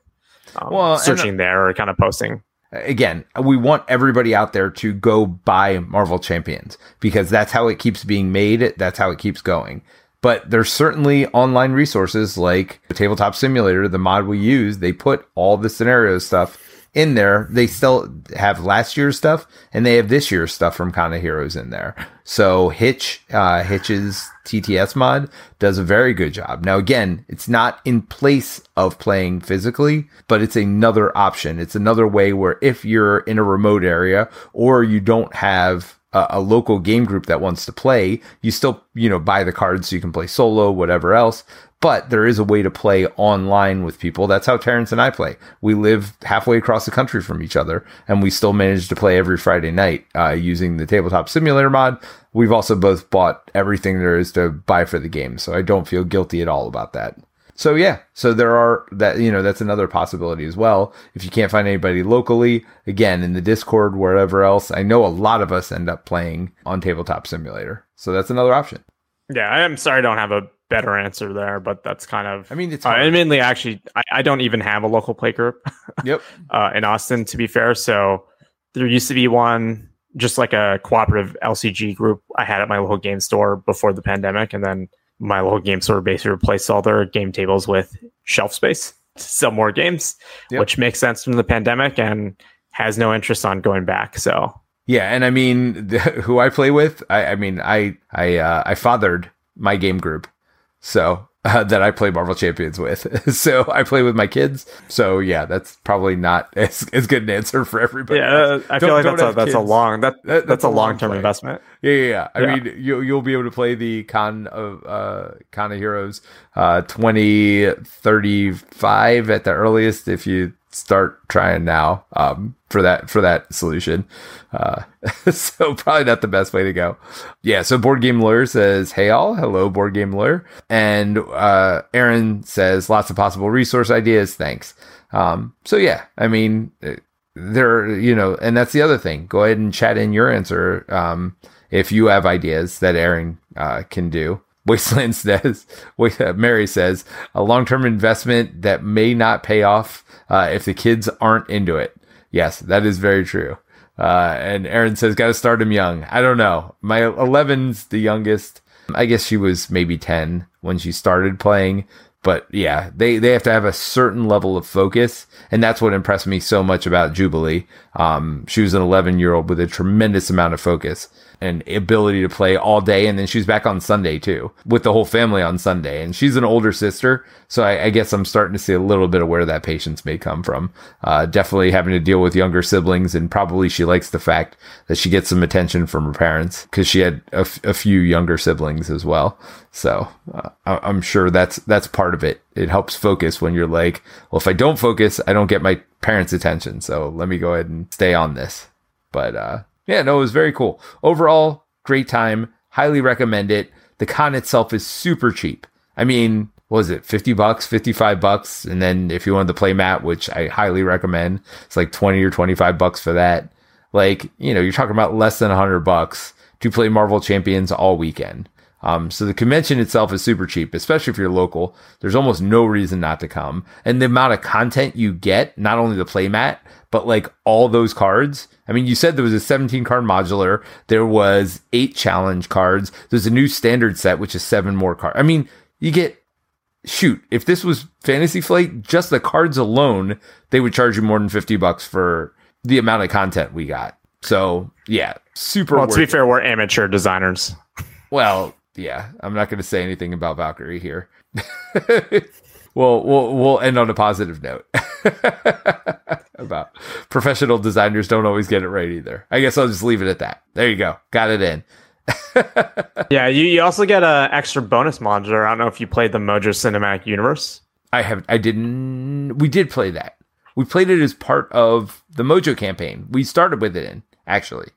um, Well, and- searching there or kind of posting. again, we want everybody out there to go buy Marvel Champions because that's how it keeps being made. That's how it keeps going. But there's certainly online resources like the Tabletop Simulator, the mod we use. They put all the scenario stuff in there. They still have last year's stuff and they have this year's stuff from of Heroes in there. So Hitch, uh, Hitch's TTS mod does a very good job. Now, again, it's not in place of playing physically, but it's another option. It's another way where if you're in a remote area or you don't have a, a local game group that wants to play, you still, you know, buy the cards so you can play solo, whatever else. But there is a way to play online with people. That's how Terence and I play. We live halfway across the country from each other, and we still manage to play every Friday night uh, using the Tabletop Simulator mod. We've also both bought everything there is to buy for the game, so I don't feel guilty at all about that. So yeah, so there are that you know that's another possibility as well. If you can't find anybody locally, again in the Discord, wherever else, I know a lot of us end up playing on Tabletop Simulator, so that's another option. Yeah, I am sorry I don't have a better answer there, but that's kind of. I mean, it's Uh, hard. admittedly, actually, I, I don't even have a local play group yep, uh, in Austin, to be fair. So there used to be one, just like a cooperative LCG group I had at my local game store before the pandemic. And then my local game store basically replaced all their game tables with shelf space to sell more games, Yep. which makes sense from the pandemic and has no interest on going back. So yeah, and I mean, the, who I play with, I, I mean, I I uh, I fathered my game group, so uh, that I play Marvel Champions with. so I play with my kids. So yeah, that's probably not as, as good an answer for everybody. yeah, uh, I feel like that's a, that's a long that, That- that's, a long term investment. Yeah, yeah, yeah. I Yeah. mean, you you'll be able to play the con of uh con of heroes uh 2035 at the earliest if you start trying now um for that for that solution. Uh so probably not the best way to go. Yeah, so board game lawyer says, "Hey all, hello board game lawyer." And uh Aaron says lots of possible resource ideas, thanks. Um so yeah, I mean there you know and that's the other thing go ahead and chat in your answer um if you have ideas that aaron uh, can do wasteland says uh, mary says a long-term investment that may not pay off uh, if the kids aren't into it. Yes that is very true. Uh, and aaron says gotta start him young. I don't know. My 11's the youngest. I guess she was maybe 10 when she started playing but yeah, they, they have to have a certain level of focus. And that's what impressed me so much about Jubilee. Um, she was an 11 year old with a tremendous amount of focus and ability to play all day. And then she's back on Sunday too, with the whole family on Sunday. And she's an older sister. So I, I guess I'm starting to see a little bit of where that patience may come from. Uh, definitely having to deal with younger siblings. And probably she likes the fact that she gets some attention from her parents because she had a, f- a few younger siblings as well. So uh, I- I'm sure that's that's part of it. It helps focus when you're like, well, if I don't focus, I don't get my parents' attention. So let me go ahead and stay on this. But uh, yeah, no, it was very cool. Overall, great time. Highly recommend it. The con itself is super cheap. I mean, what was it 50 bucks, 55 bucks? And then if you wanted to play mat, which I highly recommend, it's like 20 or 25 bucks for that. Like, you know, you're talking about less than 100 bucks to play Marvel Champions all weekend. Um, so the convention itself is super cheap, especially if you're local. There's almost no reason not to come. And the amount of content you get, not only the playmat, but like all those cards. I mean, you said there was a 17 card modular. There was eight challenge cards. There's a new standard set, which is seven more cards. I mean, you get shoot, if this was Fantasy Flight, just the cards alone, they would charge you more than 50 bucks for the amount of content we got. So, yeah, super Well, to be it. fair, we're amateur designers. Well, yeah, I'm not going to say anything about Valkyrie here. well, we'll we'll end on a positive note. about professional designers don't always get it right either. I guess I'll just leave it at that. There you go. Got it in. Yeah, you, you also get a extra bonus modular. I don't know if you played the Mojo Cinematic Universe. I have I didn't we did play that. We played it as part of the Mojo campaign. We started with it in, actually.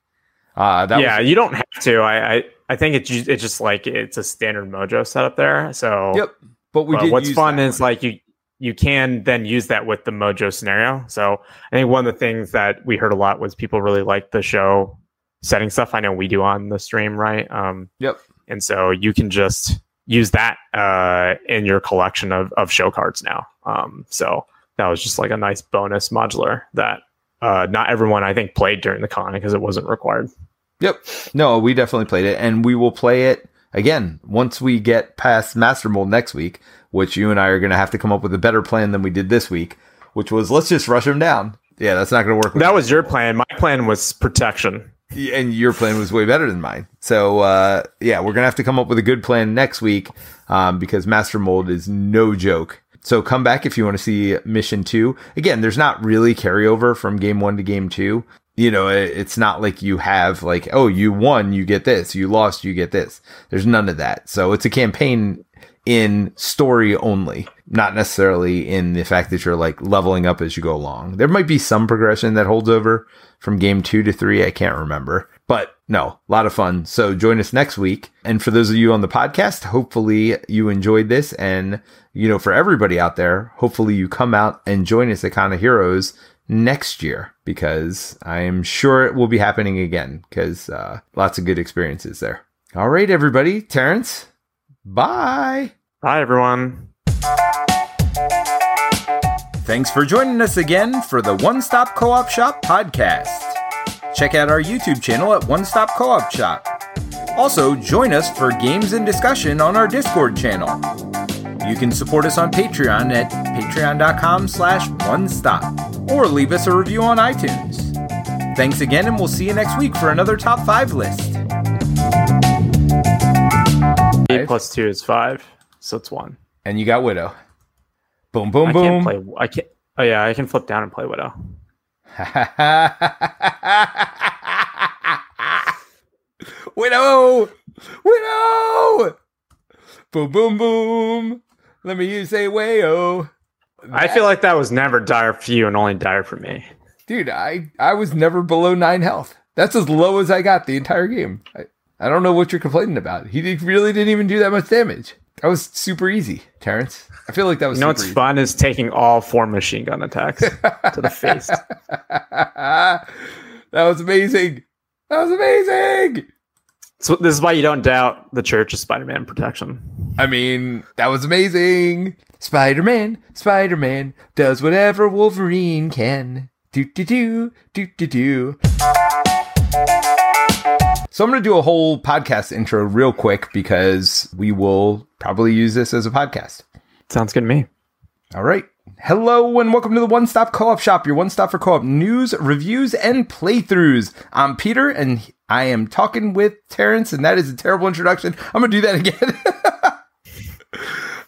Uh that yeah, was you don't have to. I, I I think it's ju- it's just like it's a standard Mojo setup there. So Yep. But we but did what's fun is like you you can then use that with the Mojo scenario. So I think one of the things that we heard a lot was people really like the show setting stuff. I know we do on the stream, right? Um, Yep. and so you can just use that uh, in your collection of, of show cards now. Um, so that was just like a nice bonus modular that uh, not everyone I think played during the con because it wasn't required. Yep. No, we definitely played it, and we will play it again once we get past Master Mold next week, which you and I are going to have to come up with a better plan than we did this week, which was let's just rush them down. Yeah, that's not going to work. That was your plan. My plan was protection. And your plan was way better than mine. So, uh, yeah, we're going to have to come up with a good plan next week um, because Master Mold is no joke. So come back if you want to see mission two. Again, there's not really carryover from game one to game two. You know, it's not like you have like, oh, you won, you get this. You lost, you get this. There's none of that. So it's a campaign in story only, not necessarily in the fact that you're like leveling up as you go along. There might be some progression that holds over from game two to three. I can't remember, but no, a lot of fun. So join us next week. And for those of you on the podcast, hopefully you enjoyed this. And, you know, for everybody out there, hopefully you come out and join us at Con of Heroes next year because I'm sure it will be happening again because uh, lots of good experiences there. All right, everybody. Terence, Bye. Bye, everyone. Thanks for joining us again for the One Stop Co op Shop podcast. Check out our YouTube channel at One Stop Co op Shop. Also, join us for games and discussion on our Discord channel. You can support us on Patreon at patreon.com slash one stop or leave us a review on iTunes. Thanks again, and we'll see you next week for another top five list. Eight plus two is five, so it's one. And you got Widow. Boom, boom, I boom. Can't play, I can't. Oh yeah, I can flip down and play Widow. Widow, Widow. Boom, boom, boom. Let me use a wayo. I feel like that was never dire for you and only dire for me. Dude, I I was never below nine health. That's as low as I got the entire game. I, I don't know what you're complaining about. He did, really didn't even do that much damage. That was super easy, Terence. I feel like that was. You know what's easy. fun is taking all four machine gun attacks to the face. that was amazing. That was amazing. So this is why you don't doubt the Church of Spider-Man protection. I mean, that was amazing. Spider-Man, Spider-Man does whatever Wolverine can. Do do do do do do. So I'm going to do a whole podcast intro real quick because we will probably use this as a podcast. Sounds good to me. All right. Hello and welcome to the One Stop Co-op Shop, your one stop for co-op news, reviews, and playthroughs. I'm Peter and I am talking with Terence, and that is a terrible introduction. I'm going to do that again.